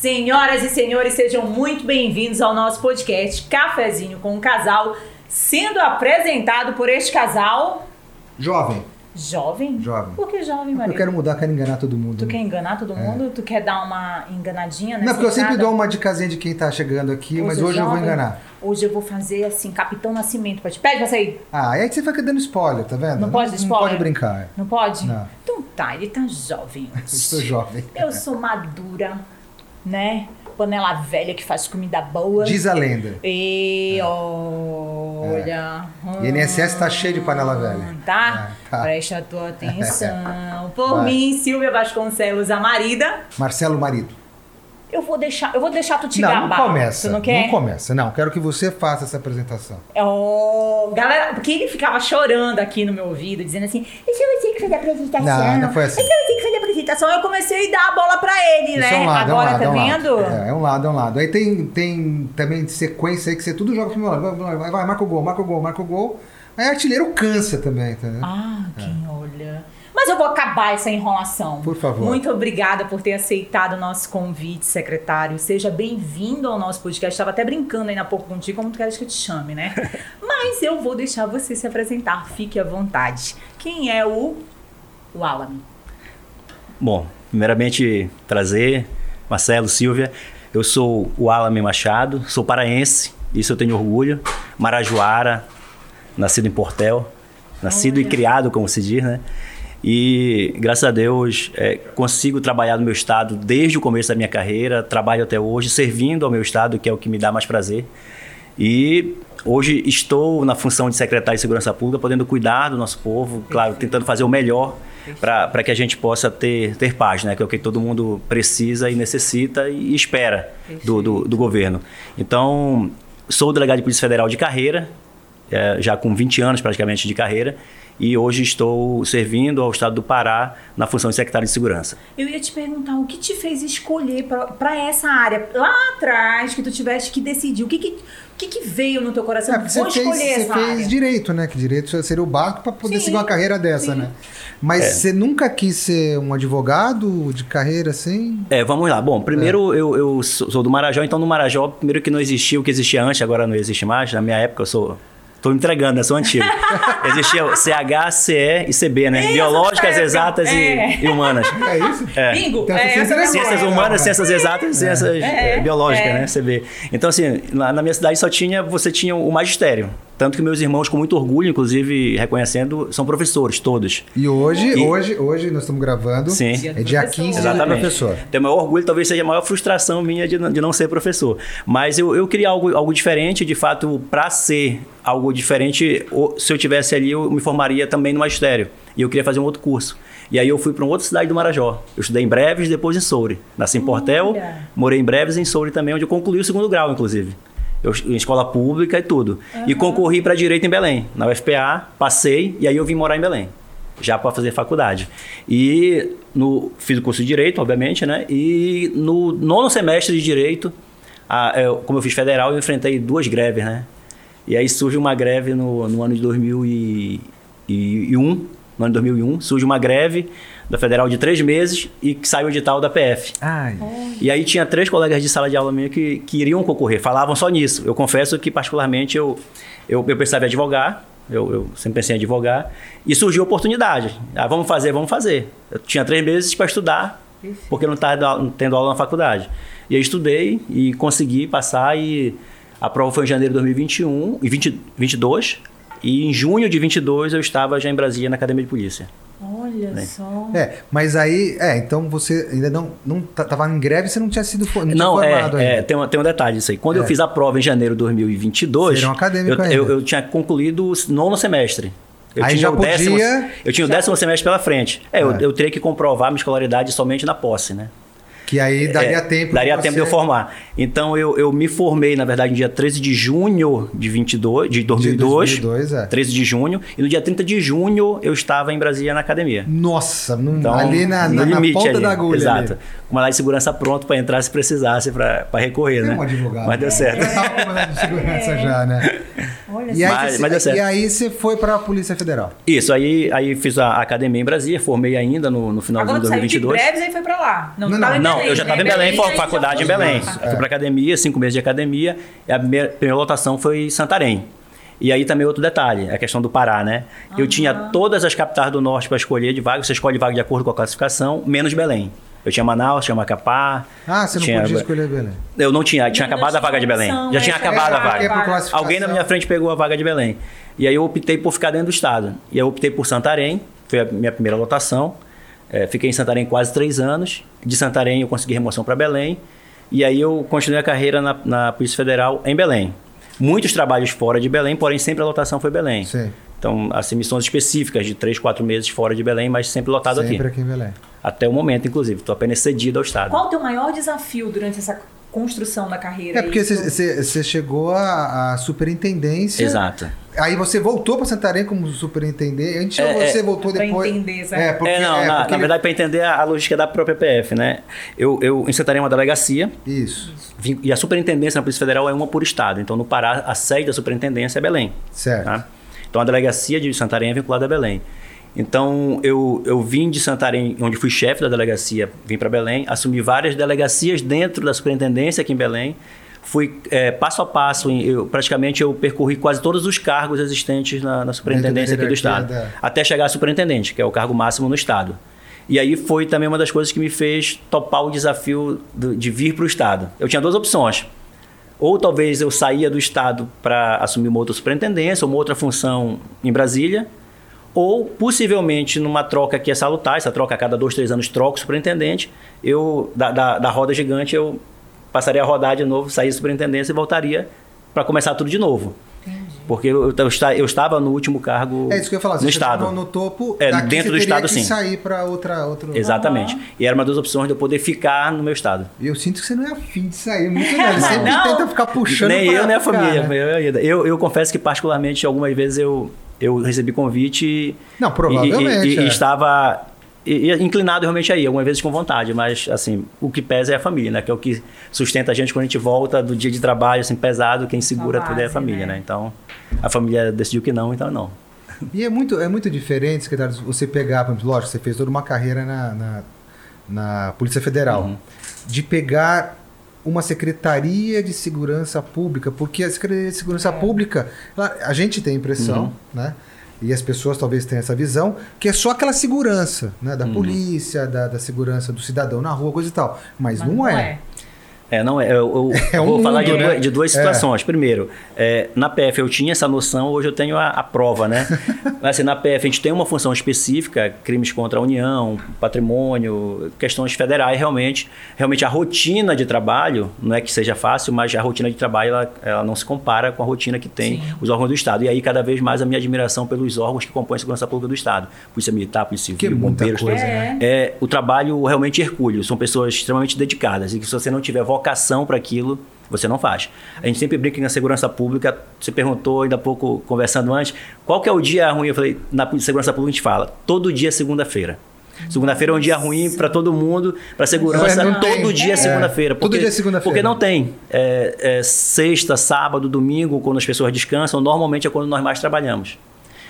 Senhoras e senhores, sejam muito bem-vindos ao nosso podcast Cafezinho com o Casal, sendo apresentado por este casal Jovem. jovem. Jovem. Por que jovem, Eu Maria? quero mudar, quero enganar todo mundo. Tu quer enganar todo mundo? Tu quer dar uma enganadinha nessa Não, porque eu sempre dou uma dicasinha de quem tá chegando aqui, mas Hoje hoje eu vou jovem. enganar. Hoje eu vou fazer assim, Capitão Nascimento. Pede pra sair. Ah, e aí você fica dando spoiler, tá vendo? Não pode dar Não spoiler? pode brincar. Não pode? Não. Então tá, ele tá jovem. Eu sou jovem. Eu sou madura, né? Panela velha que faz comida boa. Diz a lenda. E olha. E INSS tá cheio de panela velha. Tá? É, tá. Preste a tua atenção. Por Vai. mim, Silvia Vasconcelos, a marida. Marcelo Marido. Eu vou deixar, eu vou deixar tu te não, gabar. não começa. Tu não quer? começa. Não, quero que você faça essa apresentação. Oh, galera, porque ele ficava chorando aqui no meu ouvido, dizendo assim: Deixa eu você que fazer a apresentação. Não, não foi assim. Deixa eu você que fazer a apresentação. Eu comecei a dar a bola pra ele, Isso né? é um lado, Agora, é um lado, tá é um vendo? lado. É, é um lado, é um lado. Aí tem, tem também sequência aí que você tudo joga pro meu lado. Vai, vai, vai, marca o gol, marca o gol, marca o gol. Aí artilheiro cansa também, tá vendo? Ah, quem olha. Mas eu vou acabar essa enrolação. Por favor. Muito obrigada por ter aceitado o nosso convite, secretário. Seja bem-vindo ao nosso podcast. Estava até brincando aí na pouco contigo, como tu queres que eu te chame, né? Mas eu vou deixar você se apresentar. Fique à vontade. Quem é o, o Alan? Bom, primeiramente, prazer, Marcelo, Silvia. Eu sou o Alame Machado, sou paraense, isso eu tenho orgulho. Marajoara, nascido em Portel, nascido Olha. e criado, como se diz, né? E graças a Deus é, consigo trabalhar no meu estado desde o começo da minha carreira, trabalho até hoje, servindo ao meu estado, que é o que me dá mais prazer. E hoje estou na função de secretário de Segurança Pública, podendo cuidar do nosso povo, claro, tentando fazer o melhor para que a gente possa ter, ter paz, né? que é o que todo mundo precisa e necessita e espera do, do, do governo. Então, sou delegado de Polícia Federal de carreira, é, já com 20 anos praticamente de carreira, e hoje estou servindo ao Estado do Pará na função de secretário de Segurança. Eu ia te perguntar o que te fez escolher para essa área lá atrás que tu tiveste que decidir. O que que, o que, que veio no teu coração? É, vou você fez, escolher você essa fez direito, né? Que direito seria o básico para poder Sim, seguir uma carreira dessa, sim. né? Mas É. você nunca quis ser um advogado de carreira assim? É, vamos lá. Bom, primeiro eu, eu sou sou do Marajó, então no Marajó, primeiro que não existia o que existia antes, agora não existe mais. Na minha época eu sou. Tô entregando, né? Sou antigo. Existia CH, CE e CB, né? Isso, Biológicas, época. exatas e- É. e, humanas. É isso? É. Bingo! Então, é, é Ciências Ciências memória. humanas, ciências exatas e ciências É, eh, biológicas, é. né? CB. Então, assim, na, na minha cidade só tinha, você tinha o magistério. Tanto que meus irmãos, com muito orgulho, inclusive reconhecendo, são professores, todos. E hoje, E- hoje, hoje nós estamos gravando. Sim. É dia 15 de Exatamente. professor. Tenho o maior orgulho, talvez seja a maior frustração minha de não, de não ser professor. Mas eu, eu queria algo, algo diferente, de fato, para ser algo diferente, se eu tivesse ali, eu me formaria também no magistério. E eu queria fazer um outro curso. E aí eu fui para uma outra cidade do Marajó. Eu estudei em Breves, depois em Soure. Nasci em Portel, morei em Breves e em Soure também, onde eu concluí o segundo grau, inclusive. Eu, em escola pública e tudo. E concorri para direito em Belém, na UFPA, passei e aí eu vim morar em Belém já para fazer faculdade. E no, fiz o curso de Direito, obviamente, né? E no nono semestre de Direito, a- eu- como eu fiz federal, eu enfrentei duas greves, né? E aí surge uma greve no, no ano de 2001, no ano de 2001, surge uma greve da federal de três meses e que sai o edital da PF. Ai. E aí tinha três colegas de sala de aula minha que, que iriam concorrer, falavam só nisso. Eu confesso que, particularmente, eu, eu, eu pensava em advogar, eu, eu sempre pensei em advogar, e surgiu a oportunidade. Ah, vamos fazer, vamos fazer. Eu tinha três meses para estudar, porque eu não estava tendo aula na faculdade. E aí estudei e consegui passar, e a prova foi em janeiro de 2021, e 20, 22, e em junho de 22 eu estava já em Brasília, na Academia de Polícia. Olha Né? só. É, mas aí, é, então você ainda não, não tava em greve, você não tinha sido não, Não, tinha é, formado é, ainda. tem, um, tem um detalhe disso aí. Quando É. eu fiz a prova em janeiro de 2022, Você era um acadêmico eu, ainda. eu, eu tinha concluído o nono semestre. Eu Aí tinha já o décimo, podia- Eu tinha o Já- décimo semestre pela frente. É, Eu, É. eu teria que comprovar minha escolaridade somente na posse, né? Que aí daria É, tempo. Daria de tempo de eu formar. Então eu, eu me formei, na verdade, no dia 13 de junho de, 22, de 2002. 2002, é. 13 de junho. E no dia 30 de junho eu estava em Brasília na academia. Nossa, num- Então, ali na, no na, na limite ponta ali. da agulha. Exato. ali. Com uma lá de segurança pronto para entrar se precisasse para recorrer, Tem né? um advogado. Mas deu certo. Eu tava com uma de segurança já, né? Olha E aí, Mas- você- mas certo. e aí você foi pra Polícia Federal. Isso, aí, aí fiz a academia em Brasília, formei ainda no, no final Agora de tu saiu de 2022. breves aí foi pra lá. Não, Não, tu tava em Não, Belém, eu já né? estava em Belém, já faculdade em. Belém. Fui para academia, cinco meses de academia, e a primeira, primeira lotação foi em Santarém. E aí também outro detalhe, a questão do Pará, né? Eu tinha todas as capitais do norte para escolher de vaga, você escolhe vaga de acordo com a classificação, menos Belém. Eu tinha Manaus, tinha Macapá. Ah, você não tinha... podia escolher Belém. Eu não tinha, tinha acabado a vaga de Belém. Já tinha é, acabado a é, vaga. é. Alguém na minha frente pegou a vaga de Belém. E aí eu optei por ficar dentro do estado. E aí eu optei por Santarém, foi a minha primeira lotação. É, fiquei em Santarém quase três anos. De Santarém eu consegui remoção para Belém. E aí eu continuei a carreira na, na Polícia Federal em Belém. Muitos trabalhos fora de Belém, porém sempre a lotação foi Belém. Sim. Então, assim, missões específicas de três, quatro meses fora de Belém, mas sempre lotado Sempre aqui. aqui em Belém. Até o momento, inclusive. Estou apenas cedido ao Estado. Qual o teu maior desafio durante essa construção da carreira? É porque você- chegou à à superintendência. Exato. Aí você voltou para Santarém como superintendente É, ou você é. voltou Pra depois? entender, sabe? É, porque, é, não, é, na, porque na ele- verdade, para entender a, a logística da própria PF, né? Eu, eu em Santarém é uma delegacia Isso, vim- e a superintendência na Polícia Federal é uma por estado. Então, no Pará, a sede da superintendência é Belém. certo. Tá? Então, a delegacia de Santarém é vinculada a Belém. Então, eu, eu vim de Santarém, onde fui chefe da delegacia, vim para Belém, assumi várias delegacias dentro da superintendência aqui em Belém. Fui é, passo a passo, eu, praticamente eu percorri quase todos os cargos existentes na, na superintendência aqui do Estado, da- até chegar a superintendente, que é o cargo máximo no Estado. E aí foi também uma das coisas que me fez topar o desafio do- de vir para o Estado. Eu tinha duas opções. Ou talvez eu saía do Estado para assumir uma outra superintendência, uma outra função em Brasília, ou possivelmente numa troca que é salutar, essa troca a cada dois, três anos troca o superintendente, eu, da, da, da roda gigante, eu passaria a rodar de novo, sair da superintendência e voltaria para começar tudo de novo. Porque eu, eu, eu estava no último cargo É isso que eu ia falar. no Você Estado. no, no topo, É, dentro você do estado, que sim. sair para outra, outro... Exatamente. E era uma das opções de eu poder ficar no meu estado. Eu sinto que você não é afim de sair muito? Ele sempre Não. tenta ficar puxando nem eu, nem a família. né? Eu, eu confesso que, particularmente, algumas vezes eu, eu recebi convite e, Não, provavelmente, e, e- e é. estava inclinado realmente aí, algumas vezes com vontade, mas assim, o que pesa é a família, né? Que é o que sustenta a gente quando a gente volta do dia de trabalho, assim, pesado, quem segura A tudo é a base, família, né? né? Então, a família decidiu que não, então não. E é muito, é muito diferente, secretário, você pegar, por exemplo, lógico, você fez toda uma carreira na, na, na Polícia Federal, Uhum. de pegar uma secretaria de segurança pública, porque a secretaria de segurança É. pública, ela- a gente tem a impressão, Uhum. né? E as pessoas talvez tenham essa visão, que é só aquela segurança, né? Uhum. Da polícia, da, da segurança do cidadão na rua, coisa e tal. Mas, Mas não, é. É, não é. Eu, eu É um vou falar mundo, de, né? duas, de duas É. situações. Primeiro, é, na PF eu tinha essa noção, hoje eu tenho a, a prova, né? Mas assim, na PF a gente tem uma função específica, crimes contra a União, patrimônio, questões federais, realmente. Realmente a rotina de trabalho, não é que seja fácil, mas a rotina de trabalho ela, ela não se compara com a rotina que tem Sim. os órgãos do Estado. E aí, cada vez mais, a minha admiração pelos órgãos que compõem a segurança pública do Estado. Polícia Militar, Polícia Que é Civil, muita Bombeiros, coisa, né? é o trabalho realmente hercúleo. São pessoas extremamente dedicadas. E que se você não tiver vocação para aquilo, você não faz. A gente sempre brinca na segurança pública, você perguntou ainda há pouco, conversando antes, qual que é o dia ruim? Eu falei, na segurança pública a gente fala, todo dia é segunda-feira. Segunda-feira é um dia ruim para todo mundo, para segurança, Não tem. todo dia é É. segunda-feira. Todo porque- dia é segunda-feira. Porque não tem. É, é sexta, sábado, domingo, quando as pessoas descansam, normalmente é quando nós mais trabalhamos.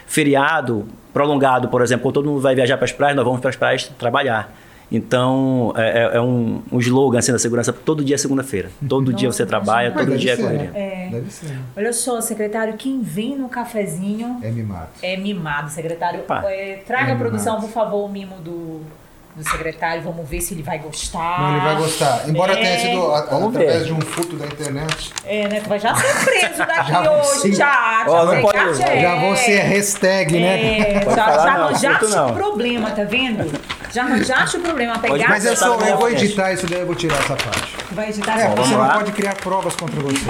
Feriado prolongado, por exemplo, quando todo mundo vai viajar para as praias, nós vamos para as praias trabalhar. Então, é, é- é um, um slogan assim da segurança, todo dia é segunda-feira. Todo dia você trabalha, todo dia é ser, correria. né? Deve ser. né? Olha só, secretário, quem vem no cafezinho É mimado. é mimado, secretário. Opa. É, traga É a produção, mimado. por favor, o mimo do, do secretário. Vamos ver se ele vai gostar. Não, ele vai gostar. Embora É. tenha sido a- Vamos através ver. de um furto da internet. É, né? Tu vai já ser preso daqui Já hoje, já. Ó, não já pode- já, É. Já vão ser hashtag, né? É, Pode já, falar já não, arranjaste problema, tá vendo? Já arranjaste o problema. Pegar, Mas eu, Tá sou, eu vou editar isso daí, eu vou tirar essa parte. vai editar É, essa você vamos não pode criar provas contra você.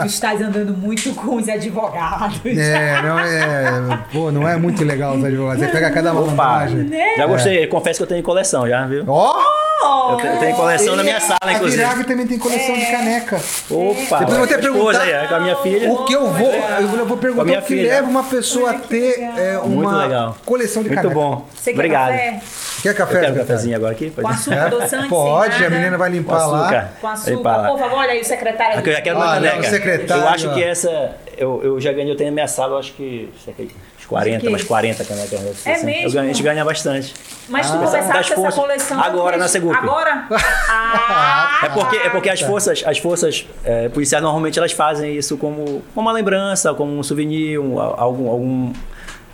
Tu estás andando muito com os advogados. É, não é. Pô, não é muito legal os advogados. Você pega cada Opa, malandragem. já gostei, confesso que eu tenho coleção já, viu? Ó! Eu tenho, tenho coleção na minha sala, A inclusive. Virave também tem coleção de caneca. Opa, Depois eu vou até perguntar aí, é, com a minha filha. O que eu vou. Eu vou- eu Com a perguntar minha o que filha. leva uma pessoa a ter é, Muito uma legal. coleção de Muito caneca. bom. Você quer Obrigado. café? Quer café? Eu quero um cafezinho agora aqui? Com Pode? açúcar, É? adoçante, sem Pode, a menina vai Com limpar lá. açúcar. Com Limpar açúcar. lá. Por favor, olha aí o secretário. Aqui, eu já quero uma Olha, caneca. o secretário, eu acho que essa. Eu, eu já ganhei, eu tenho na minha sala, eu acho que. Uns 40, De quê? umas 40 canecas. É Assim, mesmo? Eu ganho, a gente ganha bastante. Mas tu Ah. começaste essa forças. coleção... Agora, na Segup. Agora? Ah, É porque, é porque as forças, as forças é, policiais normalmente elas fazem isso como, como uma lembrança, como um souvenir, um, algum, algum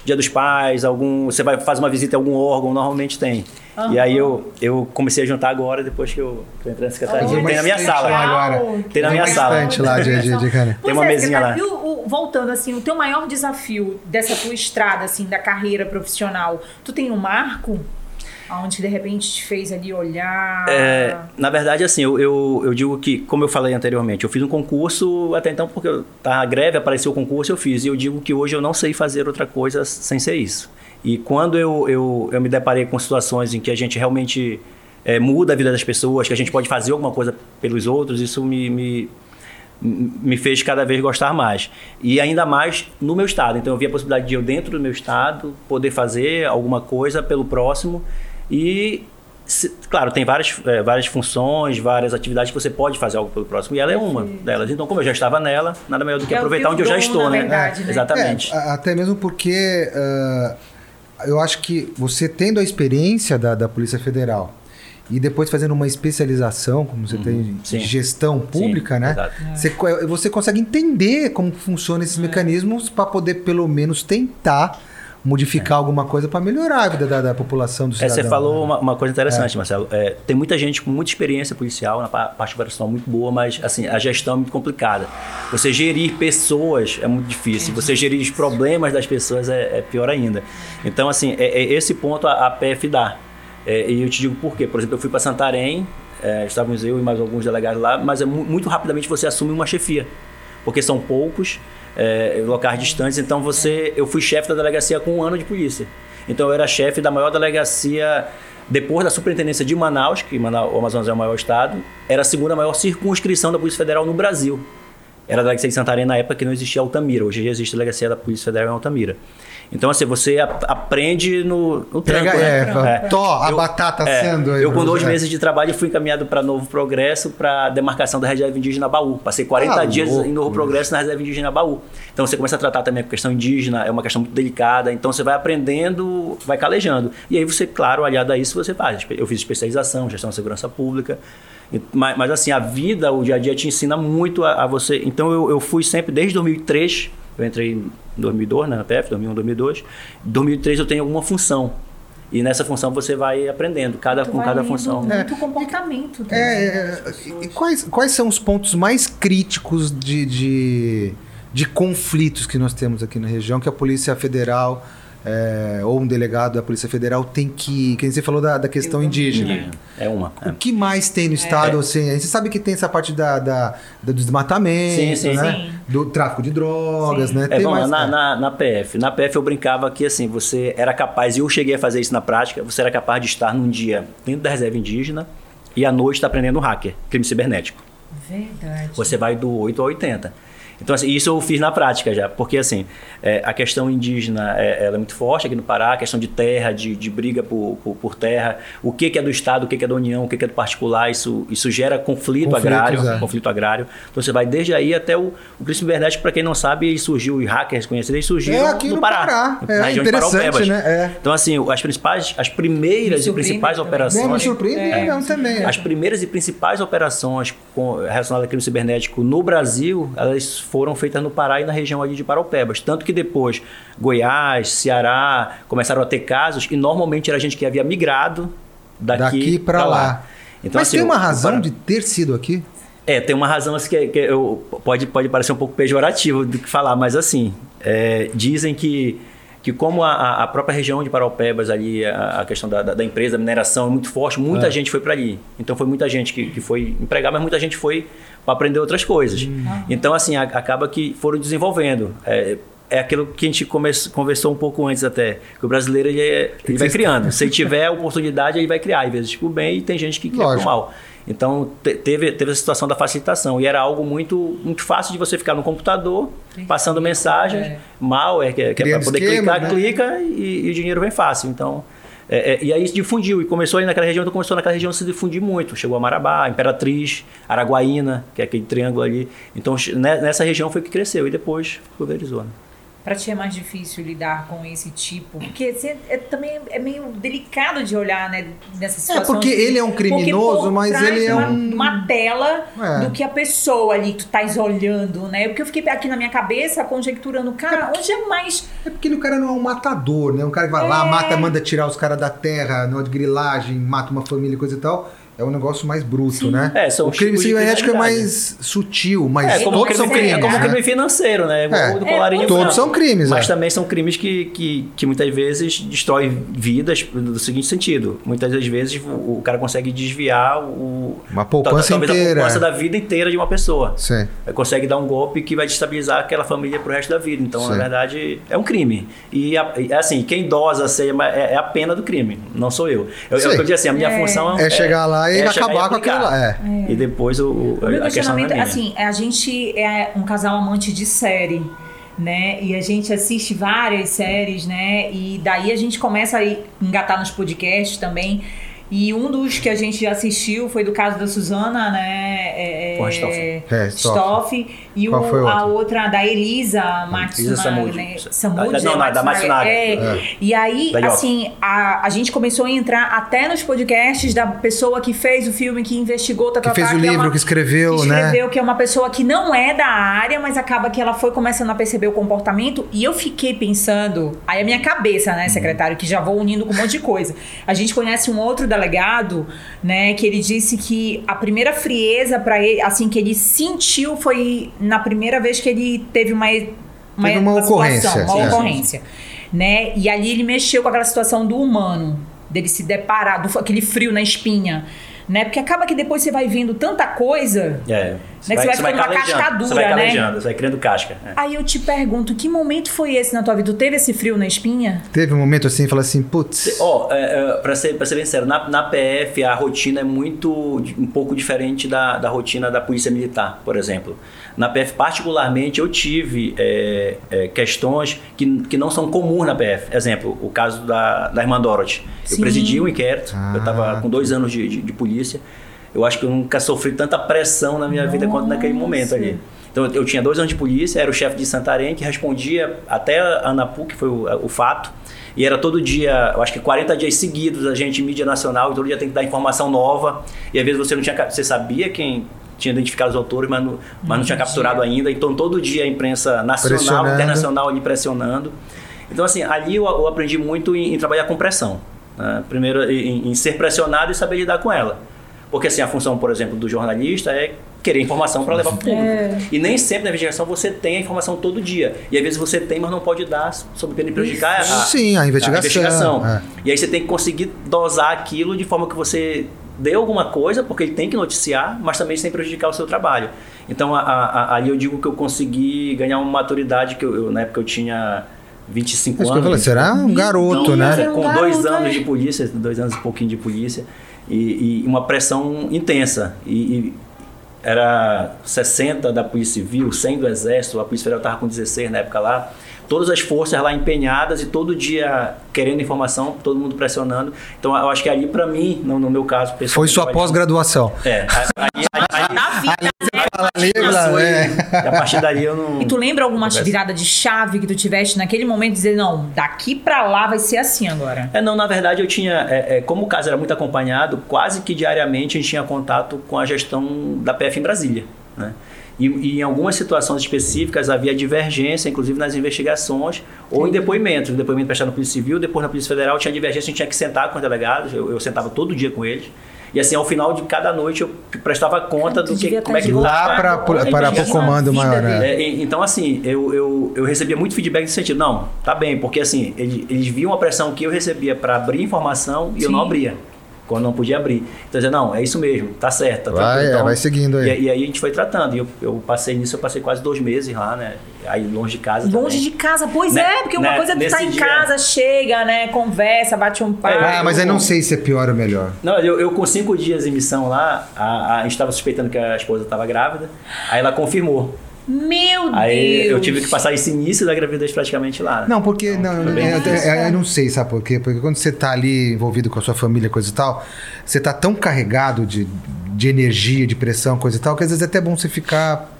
dia dos pais, algum. Você vai fazer uma visita a algum órgão, normalmente tem. E aí eu, eu comecei a juntar agora, depois que eu, que eu entrei na secretaria. Tem na minha sala. lá agora. Tem na minha sala. lá de, de, de caneta. Tem uma é, mesinha lá. o- o- voltando assim, o teu maior desafio dessa tua estrada, assim, da carreira profissional, tu tem um marco? Onde de repente te fez ali olhar... É, na verdade, assim, eu, eu, eu digo que, como eu falei anteriormente, eu fiz um concurso até então, porque eu- tá, a greve apareceu o concurso, eu fiz. E eu digo que hoje eu não sei fazer outra coisa sem ser isso. E quando eu, eu, eu me deparei com situações em que a gente realmente é, muda a vida das pessoas, que a gente pode fazer alguma coisa pelos outros, isso me, me, me fez cada vez gostar mais. E ainda mais no meu estado. Então eu vi a possibilidade de eu, dentro do meu estado, poder fazer alguma coisa pelo próximo. E, se- claro, tem várias, eh, várias funções, várias atividades que você pode fazer algo pelo próximo. E ela é uma delas. Então, como eu já estava nela, nada melhor do que É o aproveitar onde eu já estou, na né? verdade, né? Exatamente. É, até mesmo porque ah, eu acho que você tendo a experiência da, da Polícia Federal e depois fazendo uma especialização, como você tem de Uhum. Gestão pública, Sim, né? exato. Você, você consegue entender como funcionam É. esses mecanismos para poder pelo menos tentar modificar alguma coisa para melhorar a vida da, da população do É, cidadão. você falou né? uma, uma coisa interessante, Marcelo. É, tem muita gente com muita experiência policial, na pa- parte operacional muito boa, mas assim, a gestão é muito complicada. Você gerir pessoas é muito difícil. Você gerir os problemas das pessoas é, é pior ainda. Então, assim, é, é esse ponto a, a PF dá. É, e eu te digo por quê. Por exemplo, eu fui para Santarém, é, estávamos eu e mais alguns delegados lá, mas é mu- muito rapidamente você assume uma chefia. Porque são poucos, é, locais distantes, então você. Eu fui chefe da delegacia com um ano de polícia. Então eu era chefe da maior delegacia depois da superintendência de Manaus, que Manaus, o Amazonas é o maior estado, era a segunda maior circunscrição da Polícia Federal no Brasil. Era a delegacia de Santarém na época que não existia Altamira. Hoje já existe a delegacia da Polícia Federal em Altamira. Então, assim, você aprende no, no Pega, tranco, né? é, Tó, a Eu- batata é, sendo aí. Eu, com dois é. meses de trabalho, fui encaminhado para Novo Progresso, para demarcação da reserva indígena Baú. Passei 40 Ah, dias louco. em Novo Progresso na reserva indígena Baú. Então você começa a tratar também a questão indígena, é uma questão muito delicada. Então você vai aprendendo, vai calejando. E aí você, claro, aliado a isso, você faz. Eu fiz especialização, gestão de segurança pública. Mas, mas, assim, a vida, o dia a dia te ensina muito a, a você. Então eu, eu fui sempre, desde 2003, eu entrei em 2002 né, na PF, 2001, 2002. Em 2003 eu tenho alguma função. E nessa função você vai aprendendo, cada, Tu com vai cada função. muito comportamento. também. É, é, e quais, quais são os pontos mais críticos de, de, de conflitos que nós temos aqui na região que a Polícia Federal é, ou um delegado da Polícia Federal tem que. Que você falou da, da questão indígena. É uma. é. O que mais tem no estado? Assim, a gente sabe que tem essa parte da, da, do desmatamento, Sim, sim. né? Sim. do tráfico de drogas, Sim. né? É, Tem lá, mais- na, na, na PF. Na PF eu brincava que assim, você era capaz, e eu cheguei a fazer isso na prática, você era capaz de estar num dia dentro da reserva indígena e à noite estar aprendendo hacker, crime cibernético. Verdade. Você vai do 8 ao 80. Então, assim, isso eu fiz na prática já, porque assim, é, a questão indígena é, ela é muito forte aqui no Pará, a questão de terra, de, de briga por, por, por terra, o que, que é do Estado, o que, que é da União, o que, que é do particular, isso, isso gera conflito Conflitos, agrário, é. conflito agrário. Então você vai desde aí até o, o crime cibernético, para quem não sabe, ele surgiu, os hackers conhecidos, eles surgiram É aqui no Pará. É, na região de Paraupebas. né? É. Então, assim, as principais, as primeiras Me e principais também. operações. Não, me surpreende É. não, também. é. As primeiras e principais operações com, relacionadas ao crime cibernético no Brasil, elas foram feitas no Pará e na região ali de Paraupebas. Tanto que depois Goiás, Ceará começaram a ter casos e normalmente era gente que havia migrado daqui, Daqui pra pra lá. Então, Mas assim, tem uma razão Pará- de ter sido aqui? é, tem uma razão assim, que, que eu, pode, pode parecer um pouco pejorativo do que falar, mas assim, é, dizem que, que como a, a própria região de Paraupebas ali, a, a questão da, da, da empresa, da mineração é muito forte, muita É. gente foi para ali. Então foi muita gente que, que foi empregar, mas muita gente foi para aprender outras coisas. Então assim, a- acaba que foram desenvolvendo. É, é aquilo que a gente come, conversou um pouco antes até, que o brasileiro ele, é- ele vai criando. Se ele tiver a oportunidade, ele vai criar. Às vezes, tipo, bem, e tem gente que cria pro Lógico. mal. Então, te- teve, teve a situação da facilitação. E era algo muito, muito fácil de você ficar no computador, passando mensagens, É. malware, que, é- que é para poder esquemas, clicar, né? clica e, e o dinheiro vem fácil. Então, É, é, e aí se difundiu, e começou aí naquela região, então começou naquela região a se difundir muito. Chegou a Marabá, Imperatriz, Araguaína, que é aquele triângulo ali. Então né, nessa região foi que cresceu, e depois pulverizou. Né? Para ti é mais difícil lidar com esse tipo? Porque você é, também é meio delicado de olhar né, nessa situação. É porque ele é um criminoso, mas ele é uma, um... uma tela é. do que a pessoa ali que tu estás olhando, né? Porque eu fiquei aqui na minha cabeça conjecturando, cara, é porque, onde é mais... É porque o cara não é um matador, né? Um cara que vai lá, é. mata, manda tirar os caras da terra, não de grilagem, mata uma família e coisa e tal é um negócio mais bruto, Sim. né? É, são o crime cibernético é mais sutil, mas é, todos são crimes. É como né? crime financeiro, né? É, do colarinho todos são crimes, Mas é. também são crimes que, que, que muitas vezes destroem vidas no seguinte sentido. Muitas das vezes o, o cara consegue desviar o... Uma poupança talvez inteira. a poupança da vida inteira de uma pessoa. Sim. Consegue dar um golpe que vai destabilizar aquela família pro resto da vida. Então, Sim. na verdade, é um crime. E, assim, quem dosa seja, é, é a pena do crime, não sou eu. Eu, eu, eu assim, a minha função é... É chegar lá e acabar com aquilo é. E depois o, o, o meu a questionamento, é assim, a gente é um casal amante de série. Né? E a gente assiste várias séries, né? E daí a gente começa a engatar nos podcasts também. E um dos que a gente assistiu foi do caso da Suzana, né? É, é, é, Stoff. E o, a outra da Elisa Matsuna, Elisa Samud. Né? Samud não, não, da Matsunaga. É. é. E aí, assim, a, a gente começou a entrar até nos podcasts da pessoa que fez o filme, que investigou, tá, que fez o que livro, é uma, que escreveu, que né? escreveu, que é uma pessoa que não é da área, mas acaba que ela foi começando a perceber o comportamento. E eu fiquei pensando, aí a minha cabeça, né, secretário, que já vou unindo com um monte de coisa. A gente conhece um outro da delegado, né, que ele disse que a primeira frieza para ele, assim, que ele sentiu foi na primeira vez que ele teve uma uma, teve uma, uma ocorrência, situação, uma ocorrência, né? E ali ele mexeu com aquela situação do humano, dele se deparar, do, aquele frio na espinha né? Porque acaba que depois você vai vendo tanta coisa, é, você, né? vai, você vai ficando uma cascadura, você vai né? Você vai criando casca. É. Aí eu te pergunto, que momento foi esse na tua vida? Tu teve esse frio na espinha? Teve um momento assim, fala assim, putz... Ó, oh, é, é, pra, ser, pra ser bem sério, na, na PF a rotina é muito, um pouco diferente da, da rotina da Polícia Militar, por exemplo. Na PF, particularmente, eu tive é, é, questões que, que não são comuns na PF. Exemplo, o caso da, da irmã Dorothy. Eu Sim. presidi um inquérito, ah. eu estava com dois anos de, de, de, polícia. Eu acho que eu nunca sofri tanta pressão na minha Nossa. vida quanto naquele momento ali. Então, eu tinha dois anos de polícia, era o chefe de Santarém, que respondia até a Anapu, que foi o, o fato. E era todo dia, eu acho que 40 dias seguidos, a gente, mídia nacional, e todo dia tem que dar informação nova. E às vezes você não tinha, você sabia quem tinha identificado os autores, mas não, mas não tinha capturado ainda. Então, todo dia a imprensa nacional, internacional ali pressionando. Então, assim, ali eu, eu aprendi muito em, em, trabalhar com pressão. Né? Primeiro, em, em, ser pressionado e saber lidar com ela. Porque, assim, a função, por exemplo, do jornalista é querer informação para levar para o público. É. E nem sempre na investigação você tem a informação todo dia. E às vezes você tem, mas não pode dar sob pena de prejudicar a, Sim, a investigação. A investigação. É. E aí você tem que conseguir dosar aquilo de forma que você dê alguma coisa, porque ele tem que noticiar, mas também sem prejudicar o seu trabalho. Então, a, a, ali eu digo que eu consegui ganhar uma maturidade que eu, eu na época eu tinha 25 Acho anos. Que eu falei, será um garoto, então, né? Com um dois anos é. de polícia, dois anos e pouquinho de polícia, e, e uma pressão intensa. E, e, era 60 da Polícia Civil, 100 do Exército, a Polícia Federal estava com 16 na época lá todas as forças lá empenhadas e todo dia querendo informação, todo mundo pressionando. Então eu acho que ali para mim, no, no, meu caso, pessoal, foi sua pós-graduação. É, aí, aí, aí, é. a partir dali eu não. E tu lembra alguma virada de chave que tu tiveste naquele momento dizer não, daqui para lá vai ser assim agora? É não, na verdade eu tinha, é, é, como o caso era muito acompanhado, quase que diariamente a gente tinha contato com a gestão da PF em Brasília, né? E, e, em algumas situações específicas havia divergência, inclusive nas investigações ou em depoimentos. depoimento prestado na Polícia Civil, depois na Polícia Federal tinha divergência, a gente tinha que sentar com os delegados, eu, eu sentava todo dia com eles. E assim, ao final de cada noite eu prestava conta do que como é que estava. Para, para, para o comando maior. Né? É, então, assim, eu, eu, eu recebia muito feedback nesse sentido. Não, tá bem, porque assim, eles, eles viam a pressão que eu recebia para abrir informação e Sim. eu não abria quando não podia abrir. Então, dizer, não, é isso mesmo, tá certo. Tá vai, é, então, vai seguindo aí. E, e, aí a gente foi tratando. E eu, eu passei nisso, eu passei quase dois meses lá, né? Aí longe de casa. Longe também. de casa, pois né? é, porque uma né? coisa é tu tá em dia... casa, chega, né? Conversa, bate um papo. É, ah, mas eu, aí não sei se é pior ou melhor. Não, eu, eu com cinco dias em missão lá, a, a, a gente estava suspeitando que a esposa estava grávida, aí ela confirmou. Meu Aí Deus! eu tive que passar esse início da gravidez praticamente lá. né? Não, porque. Não, foi bem eu, eu- eu cara. não sei, sabe por quê? Porque quando você tá ali envolvido com a sua família, coisa e tal, você tá tão carregado de, de energia, de pressão, coisa e tal, que às vezes é até bom você ficar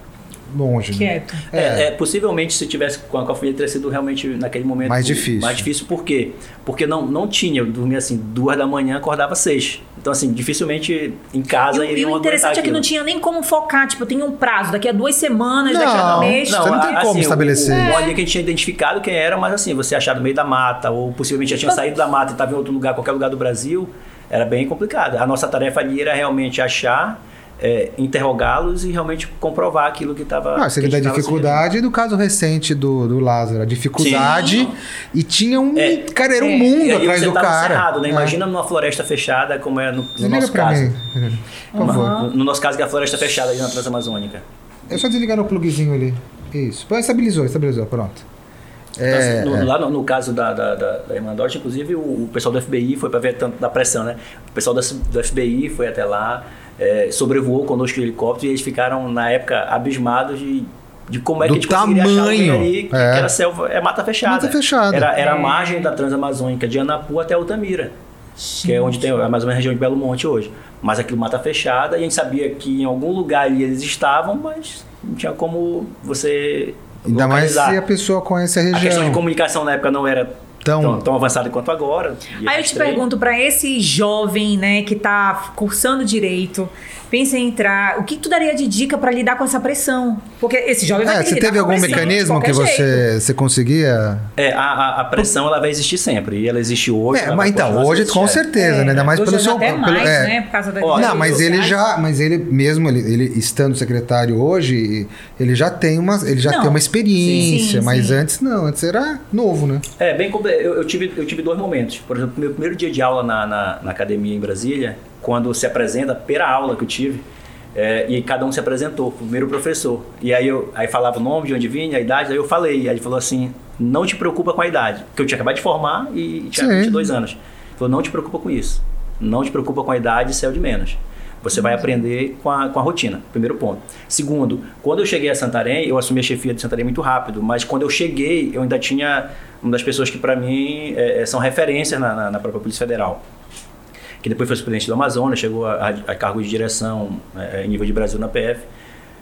longe. né? Quieto. É, é, possivelmente se tivesse com a, família teria sido realmente naquele momento Mais difícil. Mais difícil por quê? Porque não, não tinha, eu dormia assim, duas da manhã, acordava seis. Então assim, dificilmente em casa E, o- e o interessante é que não tinha nem como focar. Tipo, tem um prazo, daqui a duas semanas, daqui a Não, um mês. Você não tem a- como o- estabelecer. O, o ali que a gente tinha identificado quem era, mas assim, você achar no meio da mata, ou possivelmente já tinha saído da mata e estava em outro lugar, qualquer lugar do Brasil, era bem complicado. A nossa tarefa ali era realmente achar, é, interrogá-los e realmente comprovar aquilo que estava. Ah, você que da dificuldade do caso recente do, do Lázaro. A dificuldade e tinha um. É. Cara, era um É. mundo E atrás do tá cara. cerrado, né? É. Imagina numa floresta fechada, como é no, no nosso caso. mim, favor. No, no nosso caso, que é a floresta fechada ali na Transamazônica. É só desligar no plugzinho ali. Isso. Pô, Estabilizou, estabilizou, pronto. Então, É, no- é. Lá no, no caso da, da, da, da Irmã Dorte, inclusive, o, o pessoal do FBI foi para ver tanto da pressão, né? O pessoal da, do FBI foi até lá, é, sobrevoou conosco de helicóptero e eles ficaram, na época, abismados de, de como é Do que a gente conseguiria achar alguém tamanho, ali, que, é. que era selva, é mata fechada. Mata fechada. Era, era a É. margem da Transamazônica, de Anapu até Altamira. que é onde tem a mais ou menos a região de Belo Monte hoje. Mas aquilo mata fechada e a gente sabia que em algum lugar ali eles estavam, mas não tinha como você Ainda mais localizar. se a pessoa conhece a A questão de região. comunicação na época não era Tão- tão, tão, avançada quanto agora. Aí eu te trem. pergunto, pra esse jovem, né, que tá cursando direito, pensa em entrar, o que tu daria de dica pra lidar com essa pressão? Porque esse jovem vai É, ter que você lidar teve com algum pressão mecanismo que jeito. você, você conseguia. É, a, a, a pressão ela vai existir sempre. E ela existe hoje. É, mas então, hoje com certeza, É, né? Ainda mais hoje pelo seu. até pelo- mais, é. né, por causa da Ó, Não, mas ele já, mas ele mesmo ele, ele estando secretário hoje, ele já tem uma, ele já Não. tem uma experiência, Sim, sim, mas sim. antes não, antes era novo, né? É, bem eu, eu tive eu tive dois momentos. Por exemplo, meu primeiro dia de aula na, na, na academia em Brasília, quando se apresenta, a primeira aula que eu tive, é, e cada um se apresentou, o primeiro professor. E aí eu aí falava o nome, de onde vinha, a idade, aí eu falei. Aí ele falou assim: não te preocupa com a idade. Porque eu tinha acabado de formar e tinha Sim. 22 anos. Ele falou: não te preocupa com isso. Não te preocupa com a idade, o de menos. Você vai aprender com a, com a rotina, primeiro ponto. Segundo, quando eu cheguei a Santarém, eu assumi a chefia de Santarém muito rápido, mas quando eu cheguei, eu ainda tinha uma das pessoas que para mim é, são referências na, na, na própria Polícia Federal, que depois foi presidente do Amazonas, chegou a, a, a cargo de direção é, em nível de Brasil na PF,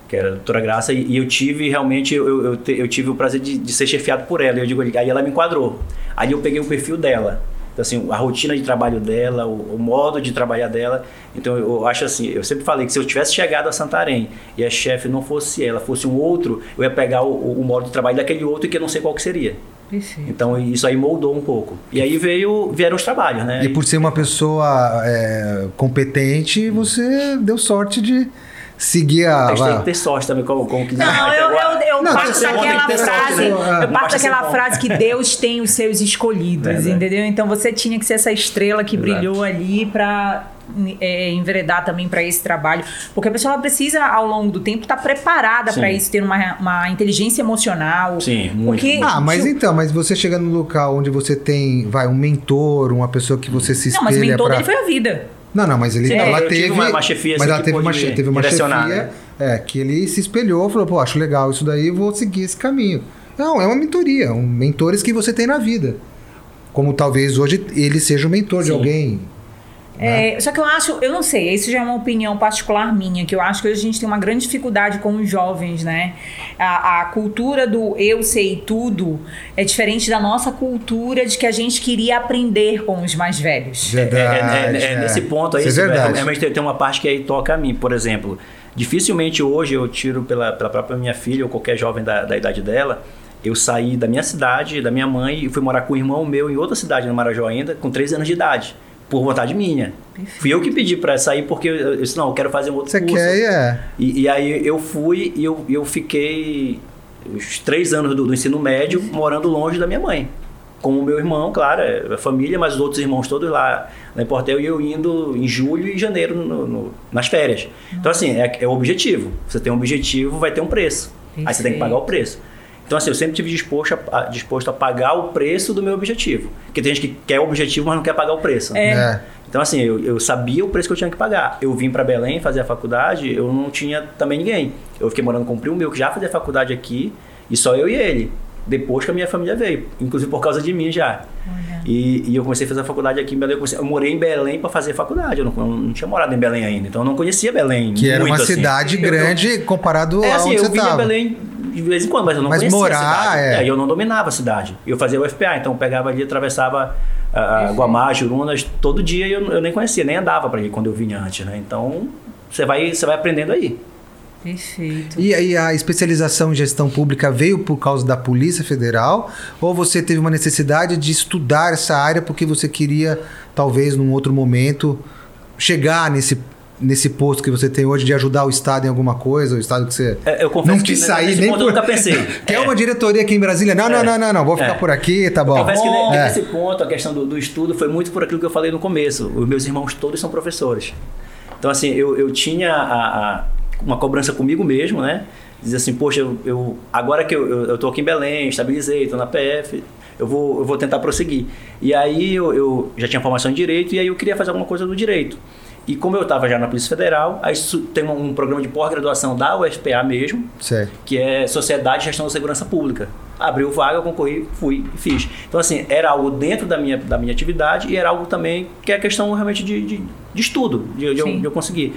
que era a doutora Graça, e, e eu tive realmente, eu, eu, te- eu tive o prazer de, de ser chefiado por ela, eu digo, aí ela me enquadrou. Aí eu peguei o perfil dela, então, assim, a rotina de trabalho dela, o, o modo de trabalhar dela. Então, eu, eu acho assim, eu sempre falei que se eu tivesse chegado a Santarém e a chefe não fosse ela, fosse um outro, eu ia pegar o, o, o modo de trabalho daquele outro que eu não sei qual que seria. Perfeito. Então, isso aí moldou um pouco. E aí veio, vieram os trabalhos, né? E por ser uma pessoa é, competente, você deu sorte de seguir a. A gente tem a- que ter sorte também, como, como que Não, eu, eu, eu Não, parto daquela frase, né? eu Não parto daquela frase que Deus tem os seus escolhidos, É, entendeu? Então você tinha que ser essa estrela que Exato. brilhou ali pra é, enveredar também pra esse trabalho, porque a pessoa ela precisa ao longo do tempo estar preparada Sim. pra isso, ter uma, uma inteligência emocional. Sim, muito. Porque Ah, mas tipo, então, mas você chega no local onde você tem, vai, um mentor, uma pessoa que você se não, mas o espelha mentor pra... dele foi a vida. Não, não, mas ele, Sim, ela eu tive teve uma- uma chefia, mas assim, ela teve uma, teve uma chefia, né? é, que ele se espelhou, falou, pô, acho legal isso daí, vou seguir esse caminho. Não, é uma mentoria, um, mentores que você tem na vida. Como talvez hoje ele seja o mentor de Sim. Alguém. É, só que eu acho, eu não sei, isso já é uma opinião particular minha, que eu acho que hoje a gente tem uma grande dificuldade com os jovens, né? A, a cultura do eu sei tudo é diferente da nossa cultura de que a gente queria aprender com os mais velhos. É, é, Verdade. é, é, nesse ponto aí, Isso é verdade. realmente tem- tem uma parte que aí toca a mim, por exemplo. Dificilmente hoje eu tiro pela, pela própria minha filha ou qualquer jovem da, da idade dela. Eu saí da minha cidade, da minha mãe, e fui morar com um irmão meu em outra cidade, no Marajó ainda, com 13 anos de idade. Por vontade minha. Fui eu que pedi pra sair porque eu, eu disse, não, eu quero fazer um outro Você curso. quer, é. E, e aí eu fui e eu, eu fiquei os três anos do, do ensino médio morando longe da minha mãe. Com o meu irmão, claro, é a família, mas os outros irmãos todos lá, lá em Portel, e eu indo em julho e janeiro no- no- nas férias. Então, assim, é, é o objetivo. Você tem um objetivo, vai ter um preço. Aí você tem que Perfeito. pagar o preço. Então, assim, eu sempre tive disposto a, a- disposto a pagar o preço do meu objetivo. Porque tem gente que quer o objetivo, mas não quer pagar o preço. né? É. É. Então, assim, eu, eu sabia o preço que eu tinha que pagar. Eu vim para Belém fazer a faculdade, eu não tinha também ninguém. Eu fiquei morando com um primo meu que já fazia faculdade aqui, e só eu e ele. Depois que a minha família veio, inclusive por causa de mim já. E, e, eu comecei a fazer a faculdade aqui em Belém. Eu, comecei, eu morei em Belém para fazer faculdade. Eu não, eu não, tinha morado em Belém ainda, então eu não conhecia Belém. Que era uma assim. cidade grande eu, comparado é, a assim, onde eu você estava. Belém de vez em quando, mas eu não mas conhecia morar, a cidade. É. É, eu não dominava a cidade. Eu fazia o FPA, então eu pegava ali, atravessava uh, Guamá, Jurunas, todo dia eu, eu nem conhecia, nem andava para ali quando eu vinha antes, né? Então você vai, você vai aprendendo aí. Perfeito. E aí a especialização em gestão pública veio por causa da Polícia Federal ou você teve uma necessidade de estudar essa área porque você queria, talvez, num outro momento, chegar nesse nesse posto que você tem hoje de ajudar o Estado em alguma coisa, o Estado que você é, eu não quis que sair nem por... eu nunca pensei. Quer é. uma diretoria aqui em Brasília? Não, não, não, não, não, vou ficar por aqui, tá bom. Eu confesso que nesse ponto, a questão do, do, estudo foi muito por aquilo que eu falei no começo. Os meus irmãos todos são professores. Então, assim, eu, eu tinha a, a, uma cobrança comigo mesmo, né? Dizer assim, poxa, eu, eu agora que eu, eu, eu tô aqui em Belém, estabilizei, estou na PF, eu vou, eu vou tentar prosseguir. E aí eu, eu já tinha formação em Direito e aí eu queria fazer alguma coisa no Direito. E como eu estava já na Polícia Federal, aí tem um, um programa de pós-graduação da UFPA mesmo, certo. que é Sociedade de Gestão da Segurança Pública. Abriu vaga, eu concorri, fui e fiz. Então, assim, era algo dentro da minha, da minha atividade e era algo também que é questão realmente de, de, de estudo, de, de, eu, de eu conseguir.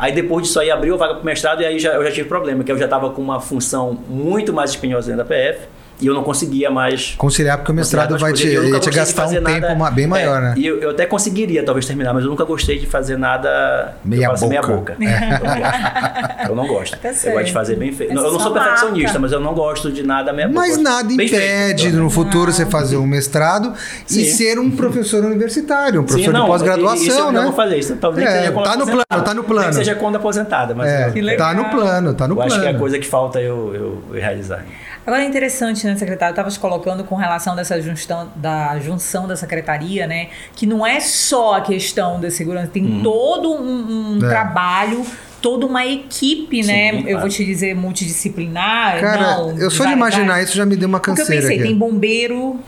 Aí depois disso aí abriu vaga para mestrado e aí já, eu já tive problema, que eu já estava com uma função muito mais espinhosa dentro da PF e eu não conseguia mais conciliar porque o mestrado vai te, te gastar um tempo nada, bem maior, é, né? E eu, eu, até conseguiria talvez terminar, mas eu nunca gostei de fazer nada meia boca. Meia boca. É. eu não gosto. Tá eu gosto de fazer bem feito. eu não sou perfeccionista, marca. mas eu não gosto de nada meia boca. Mas nada impede feito, no futuro você fazer um mestrado Sim. e ser um professor universitário, um professor Sim, de pós-graduação, né? Eu vou fazer isso. Talvez é, seja tá no plano, tá no plano. seja quando aposentada, mas é, tá no plano, tá no eu plano. Acho que é a coisa que falta eu, eu, eu realizar. Agora é interessante, né, secretário? Eu estava te colocando com relação dessa junção, da junção da secretaria, né? Que não é só a questão da segurança, tem hum. todo um, um é. trabalho toda uma equipe, Sim, né? Claro. Eu vou te dizer multidisciplinar. Cara, não, eu só de imaginar isso já me deu uma canseira. Porque eu pensei, aqui. tem bombeiro,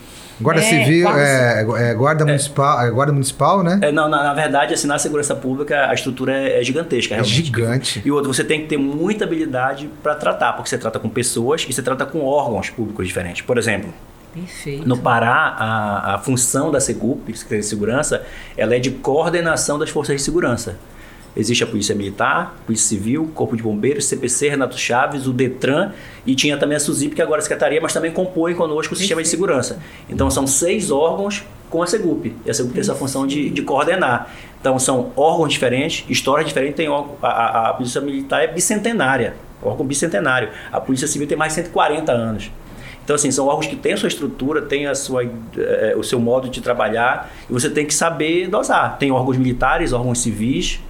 Guarda é, Civil, guarda, é, é, guarda, municipal, é, guarda municipal, né? É, não, na, na, verdade, assim, na segurança pública, a estrutura é, é gigantesca, realmente. É gigante. E outro, você tem que ter muita habilidade para tratar, porque você trata com pessoas e você trata com órgãos públicos diferentes. Por exemplo, Perfeito. No Pará, a, a função da SEGUP, Secretaria de Segurança, ela é de coordenação das forças de segurança. Existe a Polícia Militar, Polícia Civil, Corpo de Bombeiros, CPC, Renato Chaves, o DETRAN e tinha também a SUSIP, que agora é a Secretaria, mas também compõe conosco o sistema de segurança. Então são seis órgãos com a SEGUP. E a SEGUP tem essa função de, de coordenar. Então são órgãos diferentes, histórias diferentes. Tem a, a, a Polícia Militar é bicentenária, órgão bicentenário. A Polícia Civil tem mais de 140 anos. Então, assim, são órgãos que têm a sua estrutura, têm a sua, é, o seu modo de trabalhar, e você tem que saber dosar. Tem órgãos militares, órgãos civis,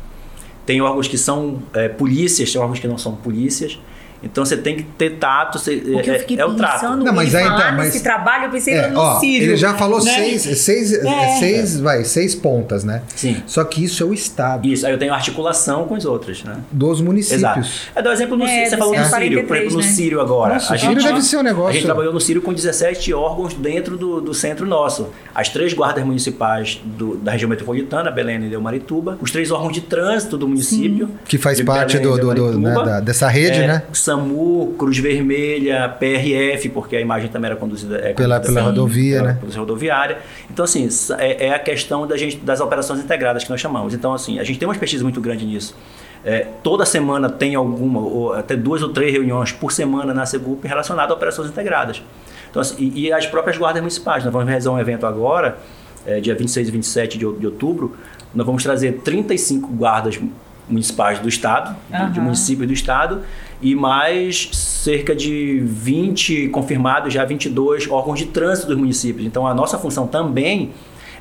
tem órgãos que são é, polícias, tem órgãos que não são polícias. Então você tem que ter tato, você, Porque eu fiquei é, é o trato. Não, mas aí, tá, mas, esse trabalho, eu pensei é, no ó, Círio, Ele já falou né? seis, seis, é. seis, vai, seis pontas, né? Sim. Só que isso é o Estado. Isso, aí eu tenho articulação com os outros, né? Dos municípios. Exato. É, do exemplo no é, você falou no Sírio, por exemplo, no né? Sírio agora. Nossa, a gente, Sírio deve ser um negócio. A gente trabalhou no Sírio com 17 órgãos dentro do, do centro nosso. As três guardas municipais do, da região metropolitana, Belém e Deumarituba, os três órgãos de trânsito do município. Sim. Que faz parte do, do, do né, da, dessa rede, é, né? SAMU, Cruz Vermelha, PRF, porque a imagem também era conduzida é, pela, pela rodovia, pela, né? Pela rodoviária. Então, assim, é, é, a questão da gente, das operações integradas que nós chamamos. Então, assim, a gente tem uma pesquisa muito grande nisso. É, toda semana tem alguma, ou até duas ou três reuniões por semana na Segup relacionadas a operações integradas. Então, assim, e, e, as próprias guardas municipais. Nós vamos realizar um evento agora, é, dia 26 e 27 de, de outubro. Nós vamos trazer 35 guardas municipais do estado, uhum. de, de município do estado, e mais cerca de 20 confirmados, já 22 órgãos de trânsito dos municípios. Então, a nossa função também,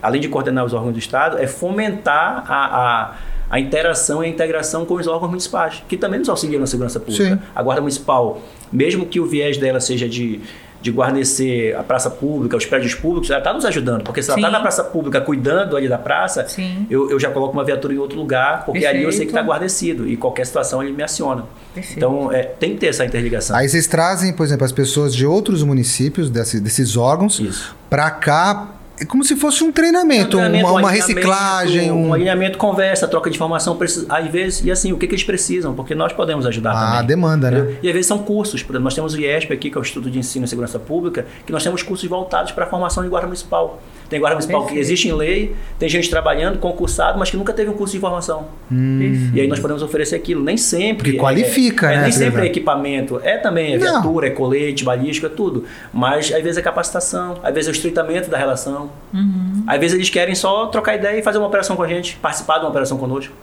além de coordenar os órgãos do Estado, é fomentar a, a, a interação e a integração com os órgãos municipais, que também nos auxiliam na segurança pública. Sim. A Guarda Municipal, mesmo que o viés dela seja de de guarnecer a praça pública, os prédios públicos, ela está nos ajudando. Porque se ela está na praça pública cuidando ali da praça, eu, eu, já coloco uma viatura em outro lugar, porque Perfeito. ali eu sei que está guarnecido e qualquer situação ele me aciona. Perfeito. Então é, tem que ter essa interligação. Aí vocês trazem, por exemplo, as pessoas de outros municípios, desse, desses órgãos, para cá é como se fosse um treinamento, um treinamento uma, uma reciclagem. Um... um alinhamento, conversa, troca de informação. Às vezes, e assim, o que, que eles precisam? Porque nós podemos ajudar ah, também. Ah, demanda, né? E às vezes são cursos. Por exemplo, nós temos o IESP aqui, que é o Instituto de Ensino e Segurança Pública, que nós temos cursos voltados para a formação de guarda municipal. Tem guarda municipal Perfeito. que existe em lei, tem gente trabalhando, concursado, mas que nunca teve um curso de formação. Hum. E aí nós podemos oferecer aquilo. Nem sempre. Que qualifica, é, é, né? Nem sempre é equipamento. É também, é viatura, é colete, balística, é tudo. Mas às vezes é capacitação, às vezes é o estreitamento da relação. Uhum. Às vezes eles querem só trocar ideia e fazer uma operação com a gente, participar de uma operação conosco.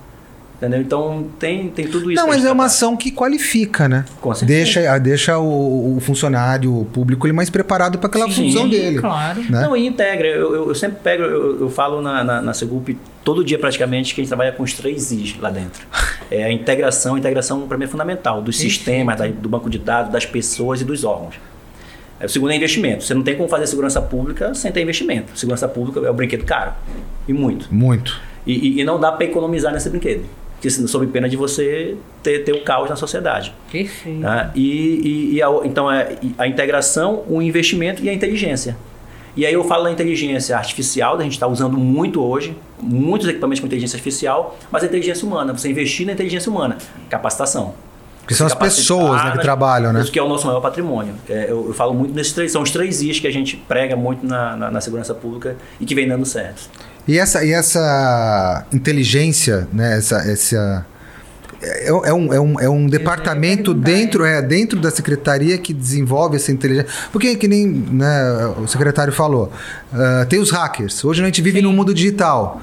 Entendeu? Então tem, tem tudo isso. Não, mas é uma ação que qualifica, né? Com certeza. Deixa, deixa o, o funcionário público ele mais preparado para aquela Sim, função dele. Claro. Né? Não, e integra. Eu, eu, eu sempre pego, eu, eu falo na, na, na Segup todo dia praticamente que a gente trabalha com os três Is lá dentro. É a integração, a integração para mim é fundamental, dos sistemas, da, do banco de dados, das pessoas e dos órgãos. É, o segundo é investimento. Você não tem como fazer segurança pública sem ter investimento. Segurança pública é um brinquedo caro. E muito. Muito. E, e, e não dá para economizar nesse brinquedo que sob pena de você ter, ter o caos na sociedade. Perfeito. Tá? E, e, e a, então é a integração, o investimento e a inteligência. E aí eu falo da inteligência artificial, a gente está usando muito hoje, muitos equipamentos com inteligência artificial, mas a inteligência humana, você investir na inteligência humana, capacitação. Que são as pessoas né, que trabalham, né? Isso que é o nosso maior patrimônio. É, eu, eu, falo muito nesses três, são os três Is que a gente prega muito na, na, na segurança pública e que vem dando certo. E essa, e essa inteligência, né? Essa, essa é, é, um, é, um, é um departamento dentro, é, dentro da secretaria que desenvolve essa inteligência. Porque, que nem né, o secretário falou, uh, tem os hackers. Hoje a gente vive Sim. num mundo digital.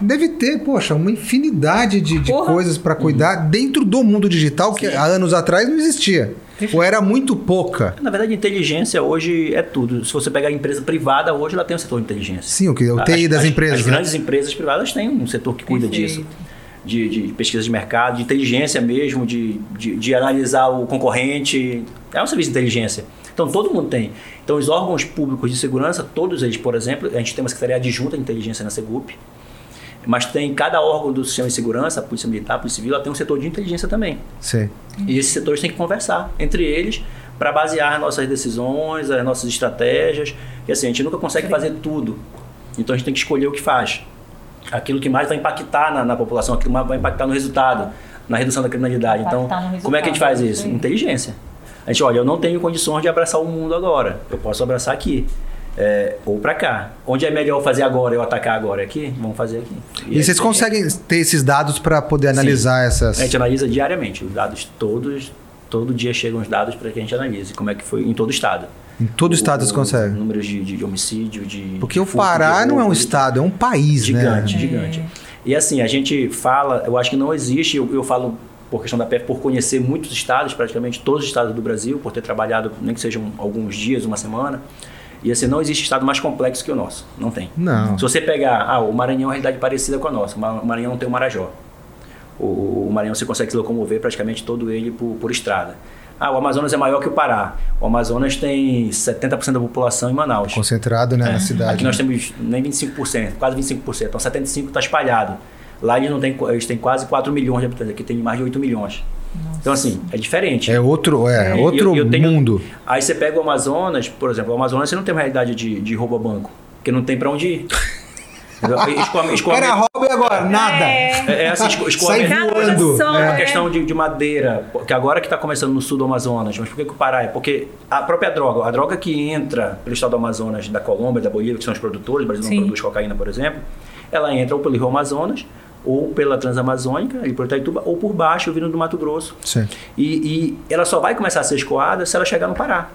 Deve ter, poxa, uma infinidade de, de coisas para cuidar dentro do mundo digital que Sim. há anos atrás não existia. Ou era muito pouca? Na verdade, inteligência hoje é tudo. Se você pegar a empresa privada, hoje ela tem um setor de inteligência. Sim, o, que, o TI as, das empresas. As, né? grandes empresas privadas têm um setor que cuida Perfeito. disso. De, de, pesquisa de mercado, de inteligência mesmo, de, de, de analisar o concorrente. É um serviço de inteligência. Então, todo mundo tem. Então, os órgãos públicos de segurança, todos eles, por exemplo, a gente tem uma secretaria adjunta de inteligência na Segup, mas tem cada órgão do sistema de segurança, a Polícia Militar, a Polícia Civil, ela tem um setor de inteligência também. Sim. E esses setores têm que conversar entre eles para basear as nossas decisões, as nossas estratégias. E assim, a gente nunca consegue fazer tudo. Então a gente tem que escolher o que faz. Aquilo que mais vai impactar na, na população, aquilo que mais vai impactar no resultado, na redução da criminalidade. Então, como é que a gente faz isso? Inteligência. A gente, olha, eu não tenho condições de abraçar o mundo agora. Eu posso abraçar aqui é, ou para cá. Onde é melhor fazer agora, eu atacar agora aqui? Vamos fazer aqui. E, e vocês conseguem ter esses dados para poder analisar Sim. essas? A gente analisa diariamente, os dados todos, todo dia chegam os dados para que a gente analise como é que foi em todo o estado. Em todo o estado vocês conseguem? Números de, de, homicídio, de. Porque o Pará não é um estado, é um país, gigante, né? Gigante, gigante. E assim, a gente fala, eu acho que não existe, eu, eu falo por questão da PF, por conhecer muitos estados, praticamente todos os estados do Brasil, por ter trabalhado, nem que sejam alguns dias, uma semana. E assim, não existe estado mais complexo que o nosso. Não tem. Não. Se você pegar, ah, o Maranhão é uma realidade parecida com a nossa. O Maranhão não tem o Marajó. O, o Maranhão você consegue se locomover praticamente todo ele por, por estrada. Ah, o Amazonas é maior que o Pará. O Amazonas tem 70% da população em Manaus. Concentrado né, é. na cidade. Aqui nós temos nem 25%, quase 25%. Então 75% está espalhado. Lá eles, não têm, eles têm quase 4 milhões de habitantes, aqui tem mais de 8 milhões. Nossa. Então, assim, é diferente. É outro, é, é outro eu, eu tenho, mundo. Aí você pega o Amazonas, por exemplo, o Amazonas você não tem uma realidade de, de roubo a banco, porque não tem para onde ir. Escoamento, escoamento. Cara, agora, nada. É, é assim, escoamento. Sai voando. É uma questão de, de, madeira, que agora que está começando no sul do Amazonas, mas por que, que o Pará é? Porque a própria droga, a droga que entra pelo estado do Amazonas, da Colômbia, da Bolívia, que são os produtores, o Brasil não produz cocaína, por exemplo, ela entra ou pelo Rio Amazonas, ou pela Transamazônica, e por Itaituba, ou por baixo, vindo do Mato Grosso. E, e ela só vai começar a ser escoada se ela chegar no Pará.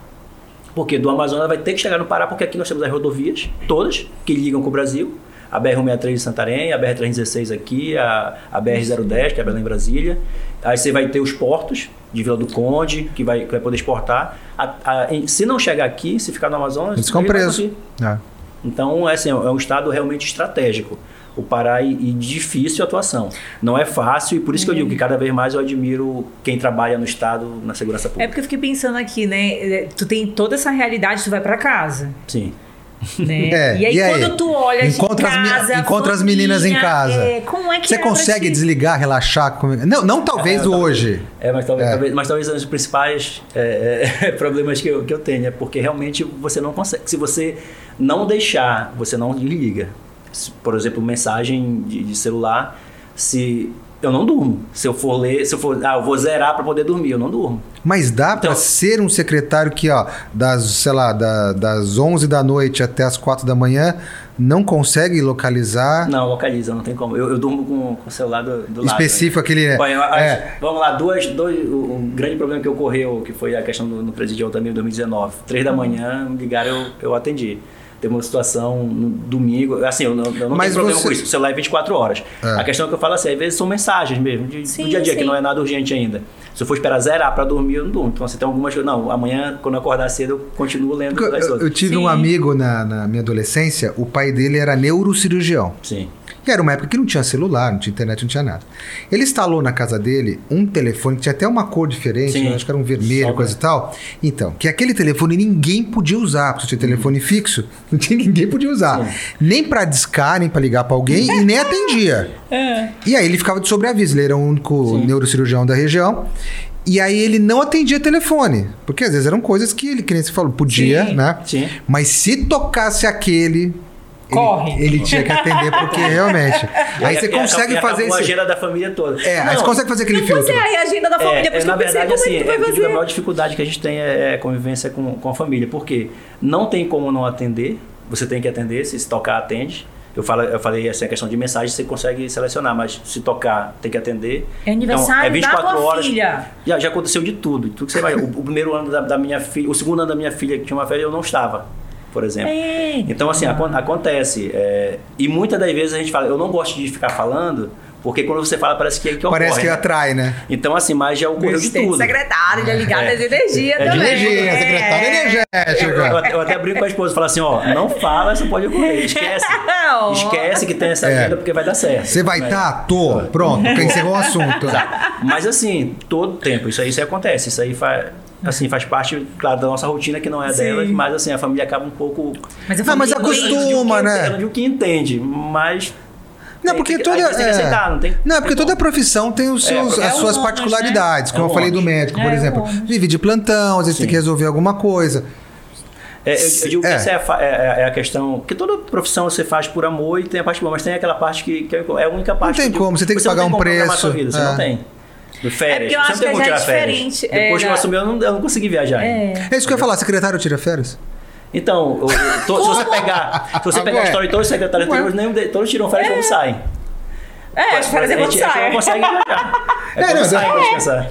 Porque do Amazonas vai ter que chegar no Pará, porque aqui nós temos as rodovias, todas, que ligam com o Brasil. A BR-163 de Santarém, a BR-316 aqui, a, a BR-010, que é Belém Brasília. Aí você vai ter os portos de Vila do Conde, que vai, que vai poder exportar. A, a, se não chegar aqui, se ficar no Amazonas... Eles ficam presos. É. Então, é, assim, é um estado realmente estratégico o Pará e, e difícil atuação. Não é fácil e por isso que eu digo que cada vez mais eu admiro quem trabalha no Estado na segurança pública. É porque eu fiquei pensando aqui, né? É, tu tem toda essa realidade, tu vai para casa. Sim. Né? É, e aí, e aí? quando tu olha Encontra de as casa, encontra as meninas em casa. é, como é que Você é consegue desligar, relaxar? Não, não talvez É, hoje. É, mas talvez, É. talvez- mas talvez um dos principais é, é, problemas que eu, que eu tenho é porque realmente você não consegue. Se você não deixar, você não liga. Por exemplo, mensagem de, de celular, se eu não durmo. Se eu for ler, se eu for, ah, eu vou zerar para poder dormir, eu não durmo. Mas dá Então- ser um secretário que, ó, das, sei lá, da- das 11 da noite até as 4 da manhã, não consegue localizar Não, localiza, não tem como. Eu, eu durmo com, com o celular do, do lado. específico aquele. né? A- é, Vamos lá, duas, dois, um grande problema que ocorreu, que foi a questão do, no presidial também em 2019. Três da manhã, me ligaram, eu, eu atendi. Teve uma situação no domingo, assim, eu não, eu não Mas tenho problema você- com isso, o celular é 24 horas. É. A questão que eu falo assim, às vezes são mensagens mesmo, de, Sim, do dia a dia, sim. que não é nada urgente ainda. Se eu for esperar zerar para dormir, eu não durmo. Então, você tem algumas coisas, não, amanhã, quando eu acordar cedo, eu continuo lendo eu, das eu- tive Sim. um amigo na, na minha adolescência, o pai dele era neurocirurgião. Sim. E era uma época que não tinha celular, não tinha internet, não tinha nada. Ele instalou na casa dele um telefone que tinha até uma cor diferente, Sim. acho que era um vermelho, Só, coisa e tal. Então, que aquele telefone ninguém podia usar, porque tinha telefone fixo, não tinha ninguém podia usar. Sim. Nem pra discar, nem pra ligar pra alguém, e nem atendia. É. E aí ele ficava de sobreaviso, ele era o único Sim. neurocirurgião da região. E aí ele não atendia telefone, porque às vezes eram coisas que ele, que nem você falou, podia, né? Sim. Mas se tocasse aquele. Ele- Corre. Ele, tinha que atender, porque realmente. Aí você consegue fazer com a isso. agenda da família toda. É, aí você Não, consegue fazer aquele Não, filtro. você é a agenda da família, por É, isso na verdade, como assim, é que tu vai eu digo, a maior dificuldade que a gente tem é a convivência com, com a família, porque não tem como não atender, você tem que atender, se tocar, atende. Eu, falo, eu falei assim, a questão de mensagem você consegue selecionar, mas se tocar, tem que atender. É aniversário então, da tua filha. Já, já aconteceu de tudo. tudo que você vai, o, o primeiro ano da, da minha filha, o segundo ano da minha filha, que tinha uma férias, eu não estava, por exemplo. Eita. Então, assim, acon- acontece. é, e muitas das vezes a gente fala, eu não gosto de ficar falando, porque quando você fala, parece que, é que Parece ocorre, que né? atrai, né? Então, assim, mas já ocorreu de Assistente tudo. secretário, já ligado É. de energia É de também. Energia, É. secretária Eu, energética. até- eu até brinco com a esposa e falo assim, ó, não fala, isso pode ocorrer. Esquece. Esquece que tem essa É. agenda porque vai dar certo. Você vai estar? Tô. Pronto, encerrou o assunto. Mas assim, todo tempo, isso aí, isso aí acontece. Isso aí faz. Assim, faz parte, claro, da nossa rotina que não é Sim. delas, mas assim, a família acaba um pouco. Mas a Não, mas não acostuma, que- né? Não digo que entende, mas. Não, tem porque que- toda. você tem que é, aceitar, não tem- Não, porque tem toda profissão tem os É, seus, é as o suas ônus, particularidades. né? Como É eu o falei do médico, por É, o exemplo. Vive de plantão, às vezes tem Sim. que resolver alguma coisa. É, eu, eu digo que É. essa é a, é- é a questão. Porque toda profissão você faz por amor e tem a parte boa, mas tem aquela parte que, que é a única parte. tem que- como, você tem que não pagar um preço, sua vida, você é. não tem. Férias. É porque eu acho você não tem que como já é tirar férias. diferente, Depois é, que eu da- assumi, eu não, eu não consegui viajar. É. É isso que eu ia falar, secretário tira férias? Então, o- o- to- se você pegar, se você pegar a história de todos os secretários anteriores, nenhum de- todos tiram férias quando saem. É, Mas, por exemplo, a gente, a gente sai. não consegue viajar. É, É, quando não, sai é. pra descansar.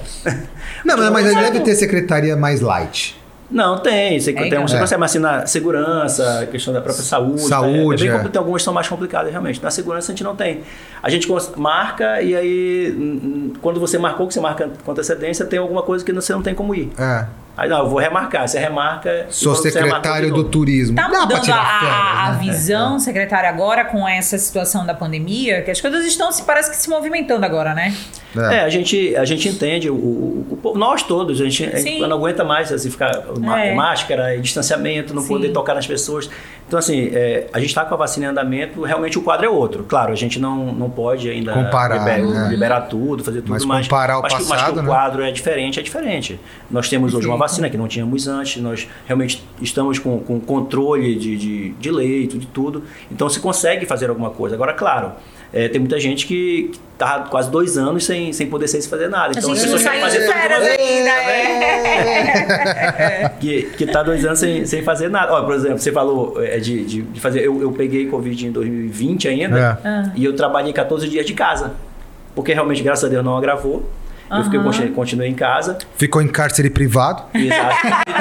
Não, mas, mas deve ter secretaria mais light. Não, tem. Você, É, tem então. um, você É. consegue, mas assim, na segurança, a questão da própria saúde. Saúde, é, é bem é. tem algumas que são mais complicadas, realmente. Na segurança a gente não tem. A gente marca e aí, quando você marcou, que você marca com antecedência, tem alguma coisa que você não tem como ir. É. Aí não, eu vou remarcar. Você remarca. Sou secretário do turismo. Tá mudando a, tirar a- férias, a né? visão, secretária, agora com essa situação da pandemia, que as coisas estão, se parece que se movimentando agora, né? É. É, a gente, a gente entende, o, o- o nós todos, a gente, a gente Sim. não aguenta mais assim, ficar É. máscara, distanciamento, não Sim. poder tocar nas pessoas. Então, assim, é, a gente está com a vacina em andamento, realmente o quadro é outro. Claro, a gente não, não pode ainda Comparar, liber- né? liberar tudo, fazer tudo, Mas mas, comparar o mas, que- mas que passado, o né? quadro é diferente, é diferente. Nós temos hoje uma Perfeito. Vacina que não tínhamos antes, nós realmente estamos com, com controle de, de, de leito, de tudo. Então, se consegue fazer alguma coisa. Agora, claro, é, tem muita gente que está quase dois anos sem, sem poder sair sem fazer nada. Então, as pessoas querem fazer tudo uma vez. é. que, que tá dois anos sem, sem fazer nada. Ó, por exemplo, você falou é, de, de, de fazer. Eu, eu peguei Covid em 2020 ainda É. Ah. e eu trabalhei 14 dias de casa. Porque realmente, graças a Deus, não agravou. Eu fiquei, continuei em casa. Ficou em cárcere privado. Exato.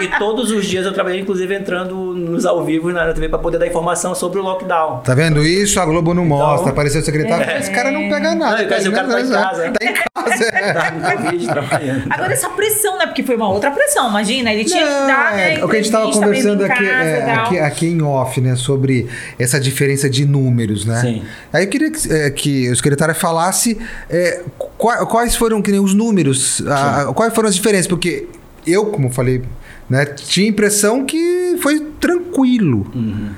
E, e e todos os dias eu trabalhei, inclusive, entrando nos ao vivo na TV para poder dar informação sobre o lockdown. Tá vendo isso? A Globo não mostra. Apareceu o secretário. É. Esse cara não pega nada. Não, eu quero dizer, o cara tá em casa. Tá em casa. é. Tava no Covid trabalhando. Agora essa pressão, né? Porque foi uma outra pressão, imagina. Ele tinha que Não, dar, é, né? o que a gente mesmo conversando aqui, casa é, aqui, aqui em off, né, sobre essa diferença de números, né? Sim. Aí eu queria que, é, que o secretário falasse é, qua- quais foram que nem os números, a- quais foram as diferenças, porque eu, como falei Né? Tinha a impressão que foi tranquilo. Uhum.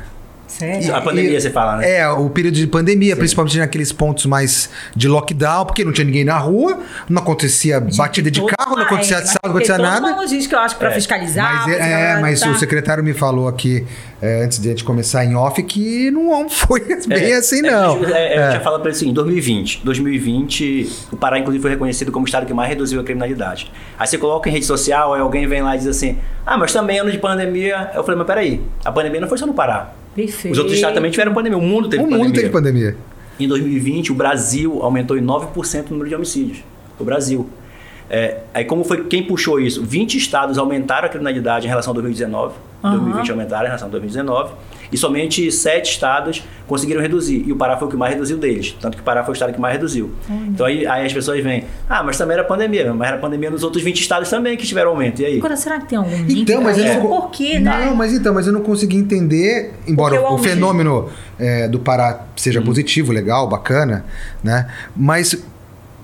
Sério? A pandemia, E- você fala, né? É, o período de pandemia, principalmente naqueles pontos mais de lockdown, porque não tinha ninguém na rua, não acontecia batida de carro, não acontecia é, assalto, não acontecia toda nada. uma logística, eu acho, pra É. fiscalizar. Mas, é, galera mas tá- o secretário me falou aqui, é, antes de a gente começar em off, que não foi bem assim, não. É, é, eu É. tinha falado para ele assim, em 2020. 2020, o Pará, inclusive, foi reconhecido como o estado que mais reduziu a criminalidade. Aí você coloca em rede social, aí alguém vem lá e diz assim, ah, mas também ano de pandemia. Eu falei, mas peraí, a pandemia não foi só no Pará. Perfeito. Os outros estados também tiveram pandemia, o mundo teve O pandemia. mundo teve pandemia. Em 2020, o Brasil aumentou em 9% o número de homicídios. O Brasil. É, aí como foi quem puxou isso? 20 estados aumentaram a criminalidade em relação a 2019. Aham. 2020 aumentaram em relação a 2019. E somente sete estados conseguiram reduzir. E o Pará foi o que mais reduziu deles. Tanto que o Pará foi o estado que mais reduziu. Então aí, aí as pessoas vêm, ah, mas também era pandemia. Mas era pandemia nos outros 20 estados também que tiveram aumento. E aí? Agora, será que tem algum link? Então, mas eu não. Por quê, né? Não, mas então, mas eu não consegui entender, embora Porque o o, fenômeno é, do Pará seja positivo, legal, bacana, né? Mas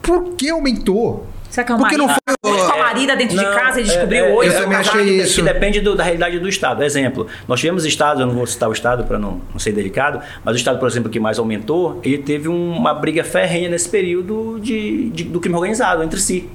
por que aumentou? Será que é o Porque não marido? foi- Com a marida dentro de Não, casa e descobriu é, é, hoje. eu o também achei que- isso. Que depende do- da realidade do estado. Exemplo, nós tivemos estados, eu não vou citar o estado para não, não ser delicado, mas o estado, por exemplo, que mais aumentou, ele teve um- uma briga ferrenha nesse período de, de- do crime organizado entre si.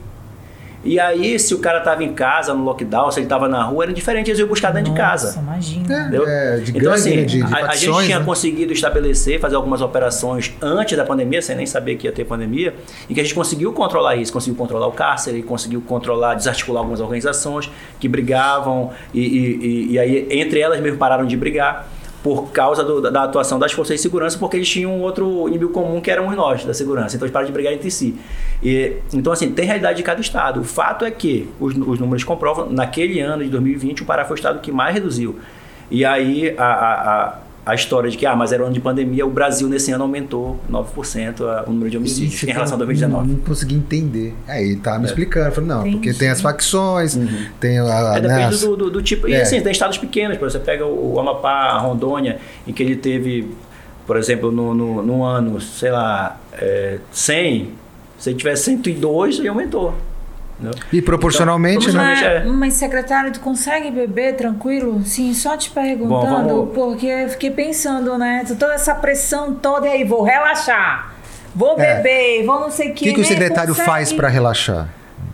E aí, se o cara estava em casa, no lockdown, se ele estava na rua, era diferente, eles iam buscar dentro de casa. Nossa, imagina. É, Entendeu? é, de então, gangue, assim, de, de a, a gente tinha né? conseguido estabelecer, fazer algumas operações antes da pandemia, sem nem saber que ia ter pandemia, em que a gente conseguiu controlar isso, conseguiu controlar o cárcere, conseguiu controlar, desarticular algumas organizações que brigavam e, e- e- e aí entre elas mesmo pararam de brigar por causa do- da, atuação das forças de segurança, porque eles tinham um outro inimigo comum que éramos nós, da segurança. Então eles pararam de brigar entre si. E, então, assim, tem realidade de cada estado. O fato é que os, os números comprovam, naquele ano de 2020, o Pará foi o estado que mais reduziu. E aí a, a, a, a história de que, ah, mas era um ano de pandemia, o Brasil nesse ano aumentou 9% a- o número de homicídios em relação a que eu 2019. Não, não consegui entender. Aí ele tá me explicando. Eu falei, não, porque tem as facções, tem a. É, né, depende as- do, do, do tipo. E É. assim, tem estados pequenos, por exemplo, você pega o, o Amapá, a Rondônia, em que ele teve, por exemplo, no, no, no ano, sei lá, é, 100, se ele tiver 102, ele aumentou. Entendeu? E proporcionalmente, Então, né? Mas, é. mas, secretário, tu consegue beber tranquilo? Sim, só te perguntando, Bom, vamos- porque eu fiquei pensando, né? Toda essa pressão toda e aí, vou relaxar, vou É. beber, vou não sei o O que. que, que o né? secretário Consegue? faz para relaxar?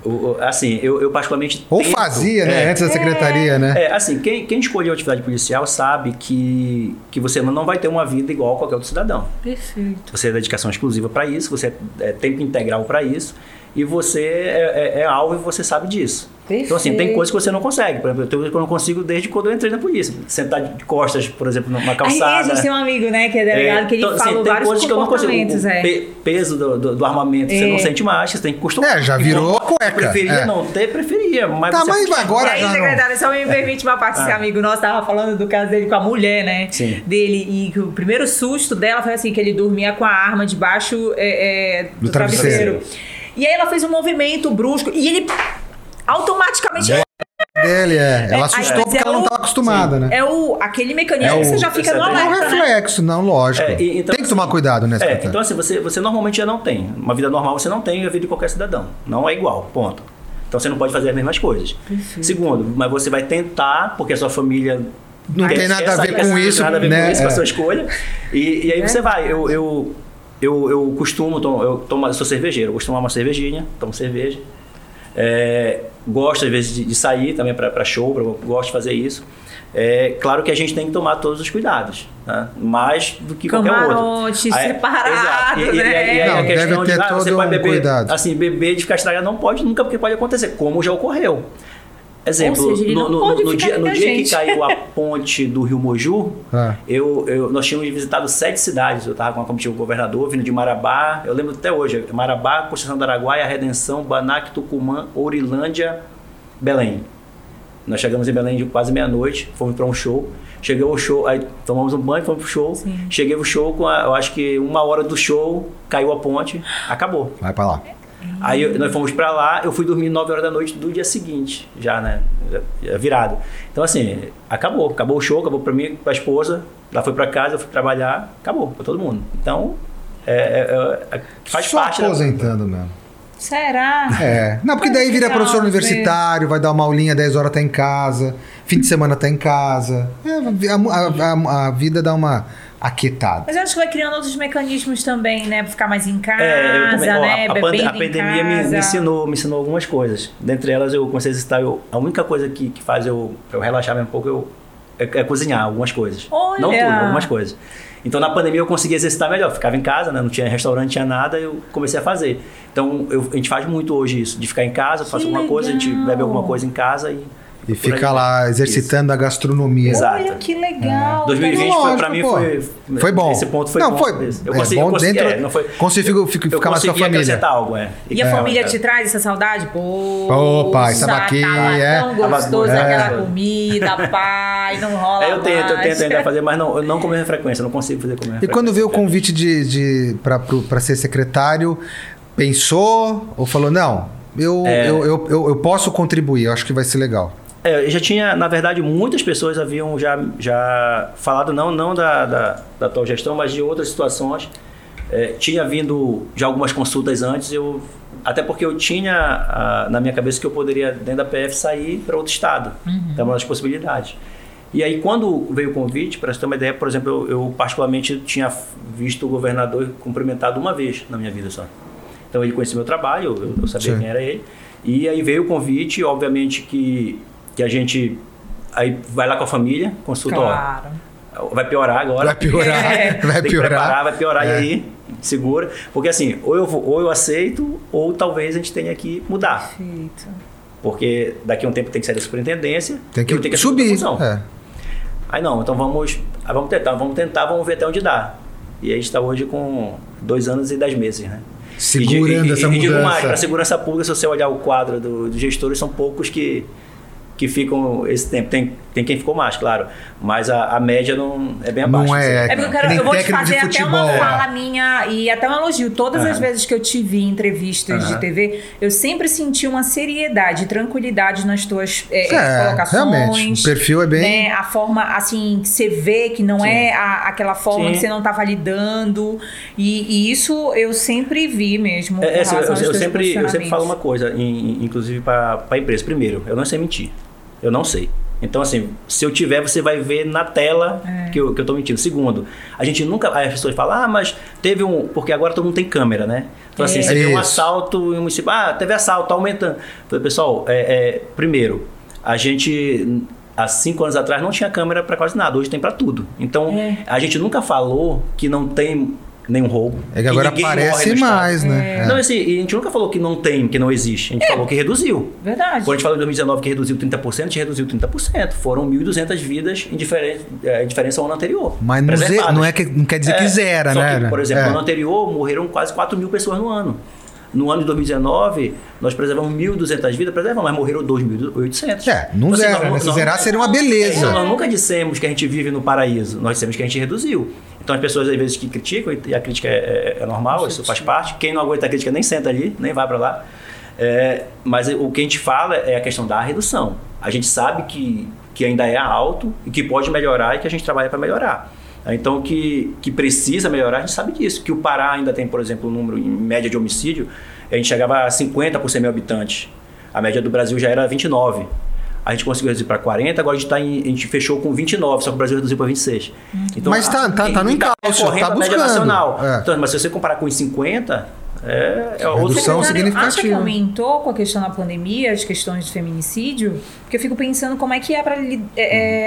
O- o- assim, eu, eu particularmente. Ou tento- fazia, né? é, Antes da secretaria, né? É, assim, quem, quem escolheu a atividade policial sabe que, que você não vai ter uma vida igual a qualquer outro cidadão. Perfeito. Você é dedicação exclusiva para isso, você é tempo integral para isso, e você é, é- é alvo e você sabe disso. Então, assim, tem Perfeito. coisas que você não consegue. Por exemplo, tem coisas que eu não consigo desde quando eu entrei na polícia. Sentar de costas, por exemplo, numa Aí calçada. a gente tem um amigo, né, que é delegado, É, que ele então, assim, falou tem vários coisas que eu não consigo. comportamentos, O é. pe- peso do, do- do armamento você É. não sente mais, você tem que acostumar. É, já virou a cueca. Preferia É. não ter, preferia. Mas Tá, mas agora e aí, já não. secretário, só me permite uma parte. Esse Ah. amigo nosso tava falando do caso dele com a mulher, né? Sim. Dele. E que o primeiro susto dela foi assim: que ele dormia com a arma debaixo é, é, do, Do travesseiro. travesseiro. E aí ela fez um movimento brusco e ele automaticamente. Dele, é. Ela É, assustou aí, mas porque é ela não estava acostumada, né? É o, aquele mecanismo É que você o- já fica no Exatamente. É um alerta, né? reflexo, não, lógico. É, e- então, tem que tomar cuidado, né, É, então assim, você, você normalmente já não tem. Uma vida normal você não tem e a vida de qualquer cidadão. Não é igual, ponto. Então você não pode fazer as mesmas coisas. Segundo, mas você vai tentar, porque a sua família. Não tem nada a ver com isso, nada a ver né? com isso, com É. a sua escolha. E, e aí você vai. Eu, eu, eu, eu costumo, tom- eu, tomo, eu sou cervejeiro, eu costumo tomar uma cervejinha, tomo cerveja. É, gosto às vezes de, de sair também para show, pra, gosto de fazer isso. É claro que a gente tem que tomar todos os cuidados, né? mais do que qualquer outro. Camarote, Aí- separado, exato. E, e, né? e aí Não, a questão deve ter de ah, você todo pode um beber, cuidado. assim, beber de ficar estragado não pode nunca, porque pode acontecer, como já ocorreu. Exemplo, Ou seja, ele no, não no- pode no dia, no dia que caiu a ponte do Rio Moju, Ah. eu, eu- nós tínhamos visitado sete cidades. Eu estava com a comitiva do governador, vindo de Marabá, eu lembro até hoje, Marabá, Conceição do Araguaia, Redenção, Banac, Tucumã, Ourilândia, Belém. Nós chegamos em Belém de quase meia-noite, fomos para um show. Cheguei ao show, aí tomamos um banho, fomos pro show. Sim. Cheguei ao show, com a- eu acho que uma hora do show, caiu a ponte, acabou. Vai pra lá. Aí eu- nós fomos pra lá, eu fui dormir 9 horas da noite do dia seguinte, já, né? Virado. Então, assim, acabou. Acabou o show, acabou pra mim, pra esposa. Ela foi pra casa, eu fui trabalhar, acabou, pra todo mundo. Então, é, é- é- faz Só parte da- aposentando mesmo. Será? É. Não, porque daí vira professor ver. universitário, vai dar uma aulinha, 10 horas tá em casa, fim de semana tá em casa. É, a, a- a- a vida dá uma aquietada. Mas eu acho que vai criando outros mecanismos também, né? Pra ficar mais em casa, É, eu também- ó, né? a, a Bebendo a em pandemia me, casa. me ensinou, me ensinou algumas coisas. Dentre elas, eu comecei a exercitar. Eu, a única coisa que, que faz eu, eu relaxar mesmo um pouco eu, é, é cozinhar algumas coisas. Olha! Não tudo, algumas coisas. Então, na pandemia, eu consegui exercitar melhor. Ficava em casa, né? não tinha restaurante, não tinha nada, eu comecei a fazer. Então, eu- a gente faz muito hoje isso, de ficar em casa, faz Que alguma coisa, a gente legal! bebe alguma coisa em casa e. E fica lá exercitando a gastronomia. Exato. Olha que legal. 2020 Lógico, foi, pra mim pô. foi, Foi bom. Esse ponto foi Não, bom. foi- Eu é consegui, bom eu consegui, dentro- é, não foi, Consigo eu ficar mais com a consegui família. algo, é. E a É, família é. te traz essa saudade? Pô, Ô, pai, tava aqui, tava é. tão gostoso aquela é. comida, pai, não rola É, eu tento, eu mais. tento ainda fazer, mas não, eu não com a mesma frequência, eu não consigo fazer com a mesma E frequência. quando veio o convite de, de, para ser secretário, pensou ou falou, não, eu, É. eu, eu, eu, eu posso contribuir, eu acho que vai ser legal. É, eu já tinha, na verdade, muitas pessoas haviam já, já falado, não, não da, da, da atual gestão, mas de outras situações. É, tinha vindo já algumas consultas antes, eu, até porque eu tinha ah, na minha cabeça que eu poderia, dentro da PF, sair para outro estado. É uma das possibilidades. E aí, quando veio o convite, para você ter uma ideia, por exemplo, eu, eu particularmente tinha visto o governador cumprimentado uma vez na minha vida só. Então ele conhecia meu trabalho, eu, eu sabia Sim. quem era ele. E aí veio o convite, obviamente que, que a gente aí vai lá com a família, consulta, Claro. ó, vai piorar agora. Vai piorar, É. vai Tem que piorar. preparar, vai piorar É. e aí, segura. Porque assim, ou eu, vou- ou eu aceito, ou talvez a gente tenha que mudar. Perfeito. Porque daqui a um tempo tem que sair da superintendência. Tem e eu que, tenho assumir subir. É. Aí não, então vamos, ah, vamos tentar, vamos tentar, vamos ver até onde dá. E aí a gente está hoje com dois anos e dez meses, né? Segurando e, di- essa e, e digo mais, mudança. para segurança pública, se você olhar o quadro do- dos gestores, são poucos que, que ficam esse tempo. Tem, tem quem ficou mais, claro, mas a, a média não é bem abaixo. Não é, É porque eu, quero, eu vou te técnico de fazer até uma futebol. fala minha e até um elogio. Todas as Aham. vezes que eu te vi em entrevistas de Aham. TV, eu sempre senti uma seriedade, tranquilidade nas tuas é, É, colocações. realmente. O perfil é bem. né? A forma, assim, que você vê que não Sim. é a- aquela forma Sim. que você não tá validando. E, e isso eu sempre vi mesmo. É, com é, assim, eu, eu sempre, eu sempre falo uma coisa, em- inclusive para a empresa. Primeiro, eu não sei mentir. Eu não sei. Então, assim, se eu tiver, você vai ver na tela É. que, eu, que eu tô mentindo. Segundo, a gente nunca. Aí as pessoas falam, ah, mas teve um. Porque agora todo mundo tem câmera, né? Então, assim, É. você vê um assalto em um município. Ah, teve assalto, tá aumentando. Eu Falei, pessoal, é, é, primeiro, a gente. Há cinco anos atrás não tinha câmera para quase nada, hoje tem para tudo. Então, É. a gente nunca falou que não tem nenhum roubo. É que agora aparece mais, né? Não, assim, e a gente nunca falou que não tem, que não existe. A gente falou que reduziu. Verdade. Quando a gente falou em 2019 que reduziu 30%, a gente reduziu 30%. Foram 1.200 vidas em diferença, é, em diferença ao ano anterior. Mas não, ze- não, é que, não quer dizer que É, zera, só né? que, por exemplo, É. no ano anterior morreram quase 4 mil pessoas no ano. No ano de 2019, nós preservamos 1.200 vidas, preservamos, mas morreram 2.800. É, não Então, assim, zera, nós- né? Se nós- zerar seria uma beleza. é, nós nunca dissemos que a gente vive no paraíso, nós dissemos que a gente reduziu. Então as pessoas às vezes que criticam, e a crítica é, é- é normal, isso faz parte. Quem não aguenta a crítica nem senta ali, nem vai para lá. É, mas o que a gente fala é a questão da redução. A gente sabe que, que ainda é alto e que pode melhorar e que a gente trabalha para melhorar. Então, que, que precisa melhorar, a gente sabe disso. Que o Pará ainda tem, por exemplo, um número em média de homicídio, a gente chegava a 50 por 100 mil habitantes. A média do Brasil já era 29. A gente conseguiu reduzir para 40, agora a gente, tá em- a gente fechou com 29, só que o Brasil reduziu para 26. Então, Mas tá- a- tá- tá no e encalço, correndo tá buscando. nacional. É. Então, mas se você comparar com os 50, é, é Redução mundo. acha que significativa. aumentou com a questão da pandemia, as questões de feminicídio? Porque eu fico pensando como é que é para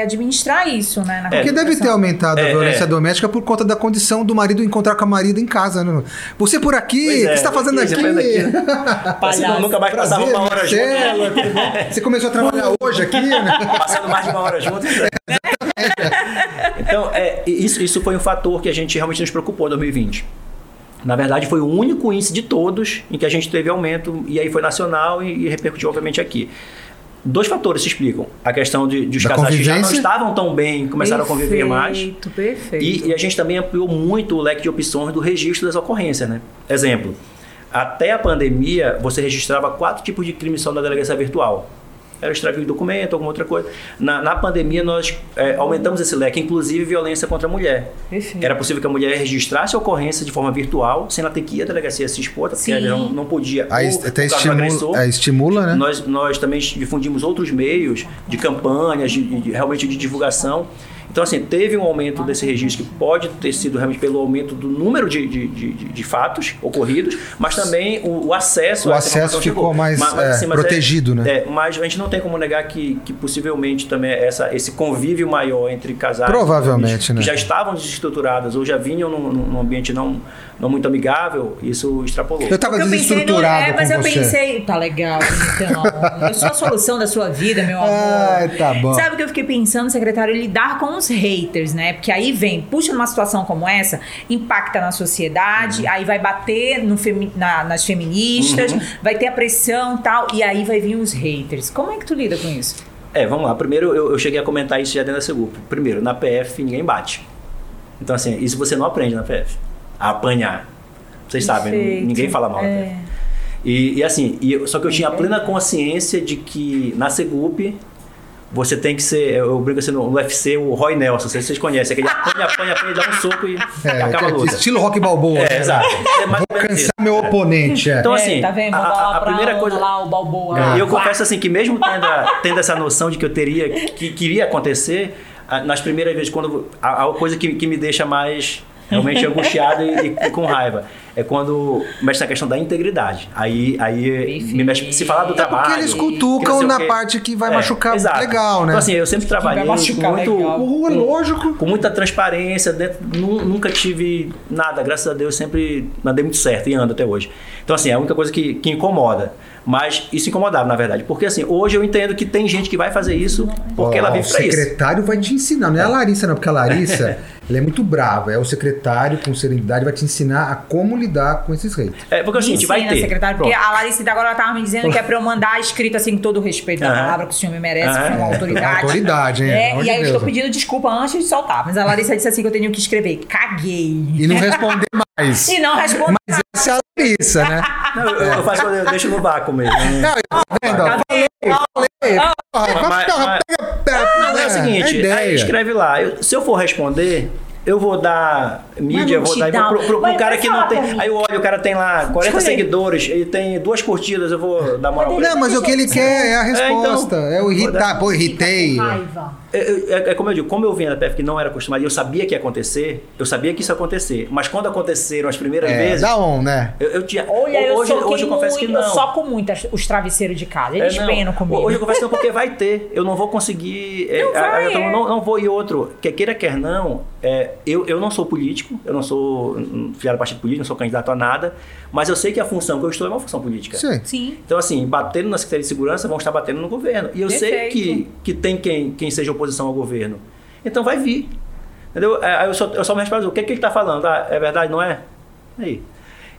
administrar isso, né? na Porque deve ter aumentado a É, violência é. doméstica por conta da condição do marido encontrar com a marido em casa, né? Você por aqui, o é, que você tá fazendo aqui? faz aqui. Não- nunca mais passava Prazer, uma hora junto. Tudo bom? Você começou a trabalhar hoje aqui, né? Passando mais de uma hora juntos. então, é, isso, isso foi um fator que a gente realmente nos preocupou em 2020. Na verdade, foi o único índice de todos em que a gente teve aumento, e aí foi nacional e, e repercutiu, obviamente, aqui. Dois fatores se explicam. A questão de, de os Da casais que já não estavam tão bem, começaram a conviver mais. Perfeito, perfeito. E, e a gente também ampliou muito o leque de opções do registro das ocorrências, né? Exemplo, até a pandemia, você registrava quatro tipos de crime só na delegacia virtual. Era extravio de documento, alguma outra coisa. Na, na pandemia, nós é, aumentamos esse leque, inclusive violência contra a mulher. Perfeito. Era possível que a mulher registrasse a ocorrência de forma virtual, sem ela ter que ir à delegacia se expor, porque Sim. ela não, não podia. Aí ou até causa do agressor. estimula, é, estimula, né? Nós, nós também difundimos outros meios de campanhas, de, de- realmente de divulgação. Então, assim, teve um aumento desse registro que pode ter sido realmente pelo aumento do número de, de, de, de- fatos ocorridos, mas também o, o acesso O a essa acesso informação ficou chegou. mais, é, mas protegido, né? É, mas a gente não tem como negar que, que possivelmente também essa, esse convívio maior entre casais Provavelmente, que né? já estavam desestruturadas ou já vinham num, num ambiente não, não muito amigável, isso extrapolou. Eu tava Porque eu pensei no- desestruturado é, mas eu você. pensei, tá legal, então. Eu sou a solução da sua vida, meu amor. Ai, tá bom. Sabe o que eu fiquei pensando, secretário? Lidar com os haters, né? Porque aí vem, puxa numa situação como essa, impacta na sociedade, aí vai bater no femi- na- nas feministas, vai ter a pressão tal, e aí vai vir os haters. Como é que tu lida com isso? É, vamos lá. Primeiro, eu, eu cheguei a comentar isso já dentro da Segup. Primeiro, na PF ninguém bate. Então, assim, isso você não aprende na PF. A apanhar. Vocês sabem, ninguém fala mal É. PF. E, e assim, e eu- só que eu tinha plena consciência de que na Segup você tem que ser, eu brinco assim no UFC, o Roy Nelson, não sei se vocês conhecem, aquele apanha, apanha, apanha, dá um soco e É, acaba a luta. estilo rock balboa. É, né? exato. É mais ou menos isso. Cansar meu oponente. É. Então, É, assim, tá vendo? a, a- lá a pra primeira coisa. lá, o Balboa. Ah. E eu confesso assim que mesmo tendo a, tendo essa noção de que eu teria, que queria acontecer, a- nas primeiras vezes, quando a, a coisa que, que me deixa mais realmente angustiado e, e com raiva é quando mexe na questão da integridade. Aí, aí me mexe, se falar do É trabalho. porque eles cutucam o na parte que vai É, machucar exato. legal, né? Então assim, eu sempre trabalhei com muito, é lógico. com muita transparência, dentro, nu- nunca tive nada, graças a Deus sempre andei muito certo e ando até hoje. Então, assim, é a única coisa que, que incomoda. Mas isso incomodava, na verdade. Porque, assim, hoje eu entendo que tem gente que vai fazer isso porque ela Ó, vive o pra isso. secretário vai te ensinar, não é a Larissa, não, porque a Larissa ela é muito brava. É o secretário, com serenidade, vai te ensinar a como lidar com esses reis. É, porque é o seguinte, vai Ensina, ter. secretário, porque Pronto. a Larissa agora ela tava me dizendo que é pra eu mandar escrito assim, com todo o respeito da palavra que o senhor me merece, que é uma autoridade. Autoridade, hein? É, e aí eu estou pedindo desculpa antes de soltar. Mas a Larissa disse assim que eu tenho que escrever. Caguei. E não responder mais. E não responde. Mas essa é a Larissa, né? Não, eu, eu faço eu deixo no vácuo mesmo. né? Não, eu tô vendo, falei, falei. Porra, Mas- porra, mas- pega- pega- Não, é o seguinte, aí ideia. escreve lá. Eu- se eu for responder, eu vou dar mídia, eu vou dar dá- pro, pro- pro cara que não tem. Aí eu olho, o cara tem lá 40 Escolhe. seguidores, ele tem duas curtidas, eu vou dar moral pra ele. Não, mas o que ele quer é a resposta. então, É o irritar. Pô, irritei. Raiva. É, é- é como eu digo, como eu vinha da PF que não era acostumado e eu sabia que ia acontecer, eu sabia que isso ia acontecer. Mas quando aconteceram as primeiras É, vezes, dá um, né? eu, eu tinha. Olha, eu hoje, hoje eu confesso que não. eu soco muito os travesseiros de casa. Eles É, não. penam comigo. Hoje eu confesso que não, porque vai ter. Eu não vou conseguir. é, Não a- a- vai, então, é. não, não vou. E outro, quer queira, quer não, é, eu, eu não sou político, eu não sou hum, filiado a partido político, não sou candidato a nada, mas eu sei que a função que eu estou é uma função política. Sim. Sim. Então, assim, batendo na Secretaria de Segurança, vão estar batendo no governo. E eu sei que, que tem quem, quem seja oposição ao governo. Então vai vir. Entendeu? É, Aí eu só, eu só me respondo, o que, que ele está falando? Ah, é verdade, não é? Aí.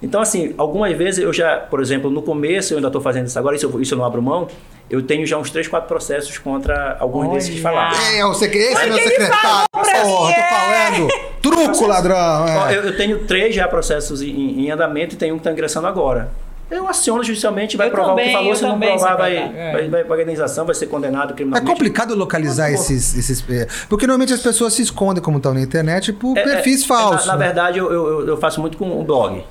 Então, assim, algumas vezes eu já, por exemplo, no começo, eu ainda estou fazendo isso agora, isso, eu- isso eu não abro mão, eu tenho já uns 3, 4 processos contra alguns Olha. desses que falaram. É, o é meu ele secretário. falou pra Porra, tô é. falando. Truco, ladrão. É. Eu, eu tenho três já processos em, em andamento e tem um que está ingressando agora. Eu aciono judicialmente, vai Eu provar o também, que falou, se não provar, vai, é. vai, vai para indenização, vai ser condenado É criminalmente. complicado localizar esses, esses. é, Porque normalmente as pessoas se escondem como estão na internet por É, perfis é, falsos. Na, na né? verdade, eu, eu, eu faço muito com o blog.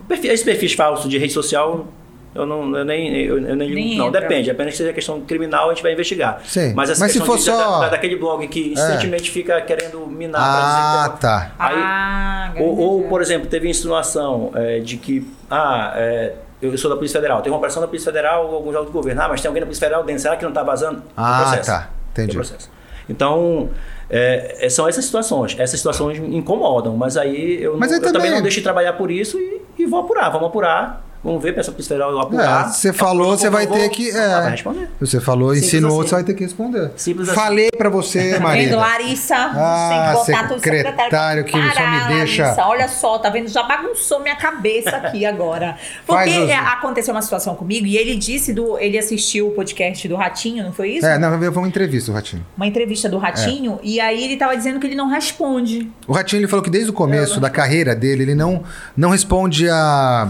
O perfil- Esse perfis falso de rede social, eu não eu nem. Eu, eu nem, Nem não, entra. depende. Apenas que seja questão criminal, a gente vai investigar. Sim. Mas, essa Mas se questão for de- só- da- daquele blog que insistentemente fica querendo minar Ah, tá. Aí- ah, Ou, ou, por exemplo, teve insinuação é, de que, ah, é, eu sou da Polícia Federal, tem uma operação da Polícia Federal ou alguns órgãos do governo. Ah, mas tem alguém da Polícia Federal dentro, será que não está vazando? Tem Ah, processo. tá. Tem Entendi. processo. Então, é, é, são essas situações. Essas situações me incomodam, mas aí eu, Mas não, aí eu também... também- não deixo de trabalhar por isso e, e vou apurar. Vamos apurar. Vamos ver para essa Polícia Federal apurar. É, você falou, você vai ter que. Vai É, responder. você falou, Simples ensinou, assim. você vai ter que responder. Simples assim. Falei pra você, Tá Maria. vendo, Larissa? Ah, tem que botar secretário que só me Parar, deixa- Larissa, olha só, tá vendo? Já bagunçou minha cabeça aqui agora. Porque os- é, aconteceu uma situação comigo e ele disse do. Ele assistiu o podcast do Ratinho, não foi isso? É, não, foi uma entrevista, o Ratinho. Uma entrevista do Ratinho, e aí ele tava dizendo que ele não responde. O Ratinho ele falou que desde o começo da carreira dele, ele não, não responde a,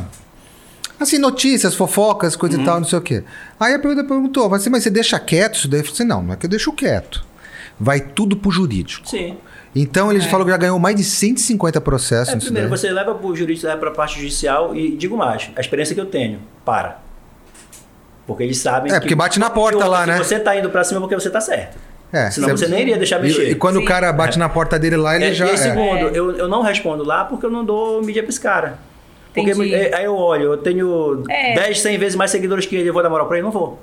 Assim, notícias, fofocas, coisa e tal, não sei o quê. Aí a pergunta perguntou, mas, mas você deixa quieto isso daí? Eu falei assim, não, não é que eu deixo quieto. Vai tudo pro jurídico. Sim. Então ele falou que já ganhou mais de 150 processos É, primeiro, daí. você leva para o jurídico, leva para a parte judicial e digo mais, a experiência que eu tenho, para. Porque eles sabem É, que- porque bate na porta lá, né? você tá indo para cima é porque você tá certo. É, Senão você nem iria deixar E, mexer. e quando o Sim. cara bate na porta dele lá, ele É, já. e aí, é. segundo, É. eu, eu não respondo lá porque eu não dou mídia pra esse cara. Porque Entendi. é, aí eu olho, eu tenho É. 10, 100 vezes mais seguidores que ele, eu vou dar moral pra ele? Não vou.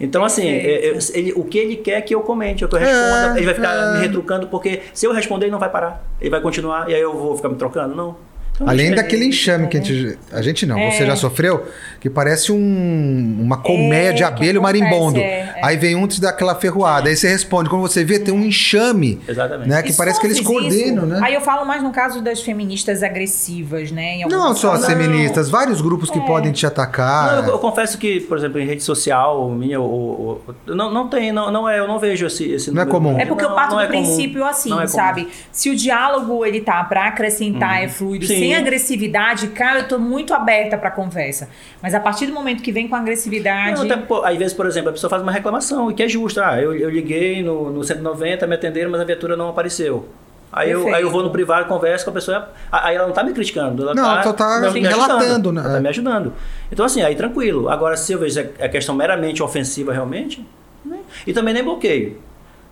Então, assim, é, é, ele- o que ele quer que eu comente, que eu responda, É, ele vai ficar é. me retrucando, porque se eu responder, ele não vai parar. Ele vai continuar, e aí eu vou ficar me trocando? Não. Então, Além deixa daquele ele- enxame que a gente. A gente não, É. você já sofreu, que parece um, uma colmeia É, de abelha acontece, marimbondo. é, é. Aí vem um te dá aquela ferroada. Aí você responde. Quando você vê, tem um enxame. Exatamente. Né, que E parece que eles coordenam, isso. né? Aí eu falo mais no caso das feministas agressivas, né? Em Não só as feministas, vários grupos É. que podem te atacar. Não, eu, eu confesso que, por exemplo, em rede social minha, o, o- não, não tem, não, não é, eu não vejo esse, esse Não é comum. É porque eu parto do é comum. princípio assim, é comum. sabe? Se o diálogo ele tá pra acrescentar, é fluido, Sim. Sem agressividade, cara, eu tô muito aberta pra conversa. Mas a partir do momento que vem com agressividade, Não, até, pô, às vezes, por exemplo, a pessoa faz uma reclamação, e que é justo. Ah, eu, eu liguei no, no 190, me atenderam, mas a viatura não apareceu. Aí eu, aí eu vou no privado, converso com a pessoa. Aí ela não tá me criticando. Ela Não, tá, ela só tá me relatando, ajudando, né? Ela tá me ajudando. Então, assim, aí tranquilo. Agora, se eu vejo a questão meramente ofensiva realmente, né? e também nem bloqueio.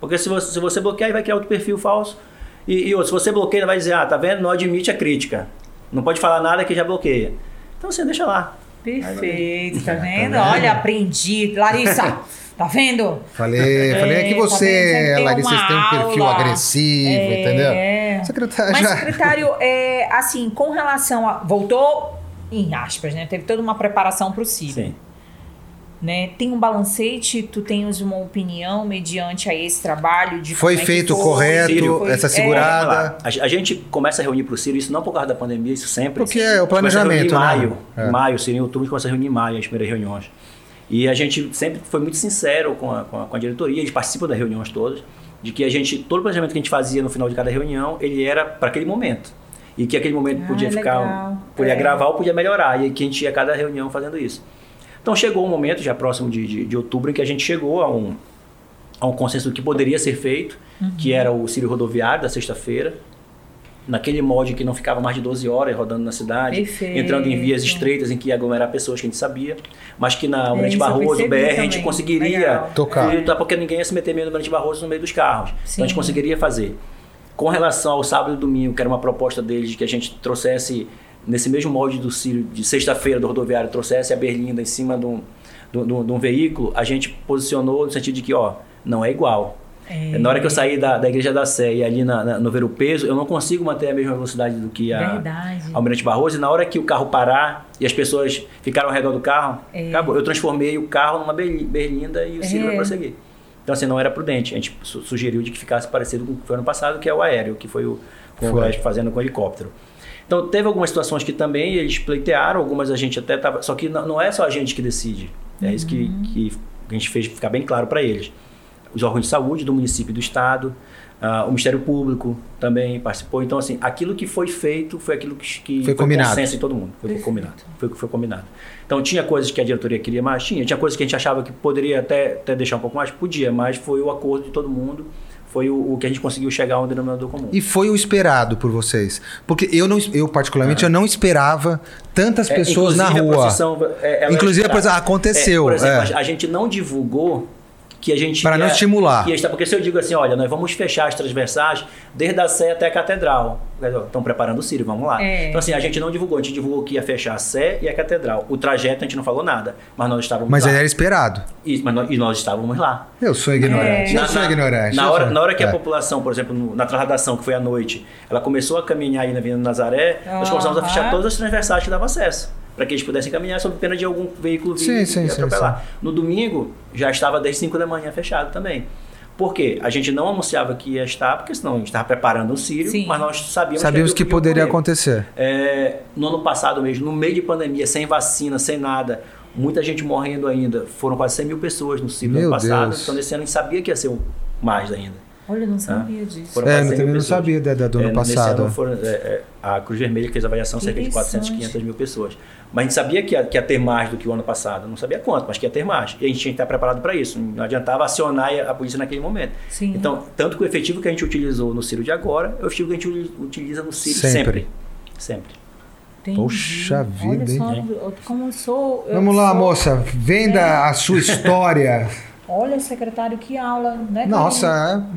Porque se você, se você bloquear, aí vai criar outro perfil falso. E, e outro, se você bloqueia, vai dizer, ah, tá vendo? Não admite a crítica. Não pode falar nada que já bloqueia. Então, você deixa lá. perfeito, tá vendo? vendo? Olha, aprendi. Larissa, tá vendo? Falei, falei, é que É, tá você, tem Larissa, você tem um perfil aula. agressivo, É. entendeu? Secretária Mas, já. secretário, é, assim, com relação a. Voltou, em aspas, né? Teve toda uma preparação pro Ciro. Sim. Né? Tem um balancete, tu tens uma opinião mediante a esse trabalho de Foi como é que feito foi, correto, foi- essa é, segurada. Lá. A, gente começa a reunir para o Ciro, isso não por causa da pandemia, isso sempre. Porque é o Começa a reunir planejamento, Em né? maio, É. maio, Ciro, em outubro, a gente começa a reunir em maio, as primeiras reuniões. E a gente sempre foi muito sincero com a, com a, com a diretoria, eles participam das reuniões todas, de que a gente, todo o planejamento que a gente fazia no final de cada reunião, ele era para aquele momento. E que aquele momento Ah, podia ficar, legal. podia É. gravar ou podia melhorar. E que a gente ia a cada reunião fazendo isso. Então chegou um momento, já próximo de, de, de outubro, em que a gente chegou a um, a um consenso do que poderia ser feito, que era o Círio Rodoviário da sexta-feira, naquele molde que não ficava mais de 12 horas rodando na cidade, Perfeito. entrando em vias estreitas em que ia aglomerar pessoas que a gente sabia, mas que na Almirante eu Barroso, BR, a gente também. conseguiria Legal. Tocar. fluir, porque ninguém ia se meter meio no Almirante Barroso no meio dos carros. Então a gente Sim. conseguiria fazer. Com relação ao sábado e domingo, que era uma proposta deles de que a gente trouxesse, nesse mesmo molde do Círio, de sexta-feira do rodoviário, trouxesse a Berlinda em cima de um, de um- de um veículo, a gente posicionou no sentido de que, ó, não é igual. É. Na hora que eu saí da, da Igreja da Sé e ali na, na- no Ver o Peso, eu não consigo manter a mesma velocidade do que a Verdade. Almirante Barroso. E na hora que o carro parar e as pessoas ficaram ao redor do carro, É. acabou. Eu transformei o carro numa Berli- Berlinda e o Ciro É. vai prosseguir. Então, assim, não era prudente. A gente su- sugeriu de que ficasse parecido com o que foi ano passado, que é o aéreo, que foi o Foi. Congresso fazendo com o helicóptero. Então, teve algumas situações que também eles pleitearam, algumas a gente até estava... Só que não, não é só a gente que decide. É isso que, Uhum. que a gente fez ficar bem claro para eles. Os órgãos de saúde do município e do estado, ah, o Ministério Público também participou. Então, assim, aquilo que foi feito foi aquilo que, que Foi combinado. consenso em todo mundo. Foi combinado. Foi o que foi combinado. Então, tinha coisas que a diretoria queria mais? Tinha. Tinha coisas que a gente achava que poderia até, até deixar um pouco mais? Podia, mas foi o acordo de todo mundo. Foi o, o que a gente conseguiu chegar a um denominador comum. E foi o esperado por vocês. Porque eu, não, eu particularmente, eu não esperava tantas É, pessoas na inclusive, a rua. procissão, é, ela Inclusive, era por exemplo, aconteceu, É, por exemplo, é. a- a gente não divulgou que a gente Para não ia- estimular. estar- porque se eu digo assim, olha, nós vamos fechar as transversais desde a Sé até a Catedral. Estão preparando o Círio, vamos lá. É. Então, assim, a gente não divulgou, a gente divulgou que ia fechar a Sé e a Catedral. O trajeto a gente não falou nada, mas nós estávamos Mas lá. era esperado. E, mas nós, e nós estávamos lá. Eu sou ignorante. É. Eu sou ignorante. Na eu hora, sou- na hora que é. a população, por exemplo, no- na trasladação, que foi à noite, ela começou a caminhar aí na Avenida Nazaré, nós começamos a Aham. fechar todas as transversais que davam acesso, para que eles pudessem caminhar sob pena de algum veículo vir Sim, sim, e sim, atropelar. No domingo, já estava desde 5 da manhã fechado também. Por quê? A gente não anunciava que ia estar, porque senão a gente estava preparando o Sírio, Sim. mas nós sabíamos, Sabíamos que aquilo poderia acontecer. É, no ano passado mesmo, no meio de pandemia, sem vacina, sem nada, muita gente morrendo ainda. Foram quase 100 mil pessoas no do Meu ano passado. Deus. Então, nesse ano a gente sabia que ia ser o mais ainda. Olha, eu não sabia disso. Foram É, eu 100 também não sabia da, da do ano É, nesse passado. ano foram, é, é, a Cruz Vermelha fez a avaliação cerca de 400, Interessante. 500 mil pessoas. Mas a gente sabia que ia, que ia ter mais do que o ano passado. Não sabia quanto, mas que ia ter mais. E a gente tinha que estar preparado para isso. Não adiantava acionar a polícia naquele momento. Sim. Então, tanto que o efetivo que a gente utilizou no Ciro de agora é o efetivo que a gente utiliza no Ciro Sempre. sempre. Sempre. Entendi. Poxa vida, Olha só, hein? eu- como eu sou. eu Vamos lá, sou- moça. Venda a sua história. Olha, secretário, que aula, né? Nossa,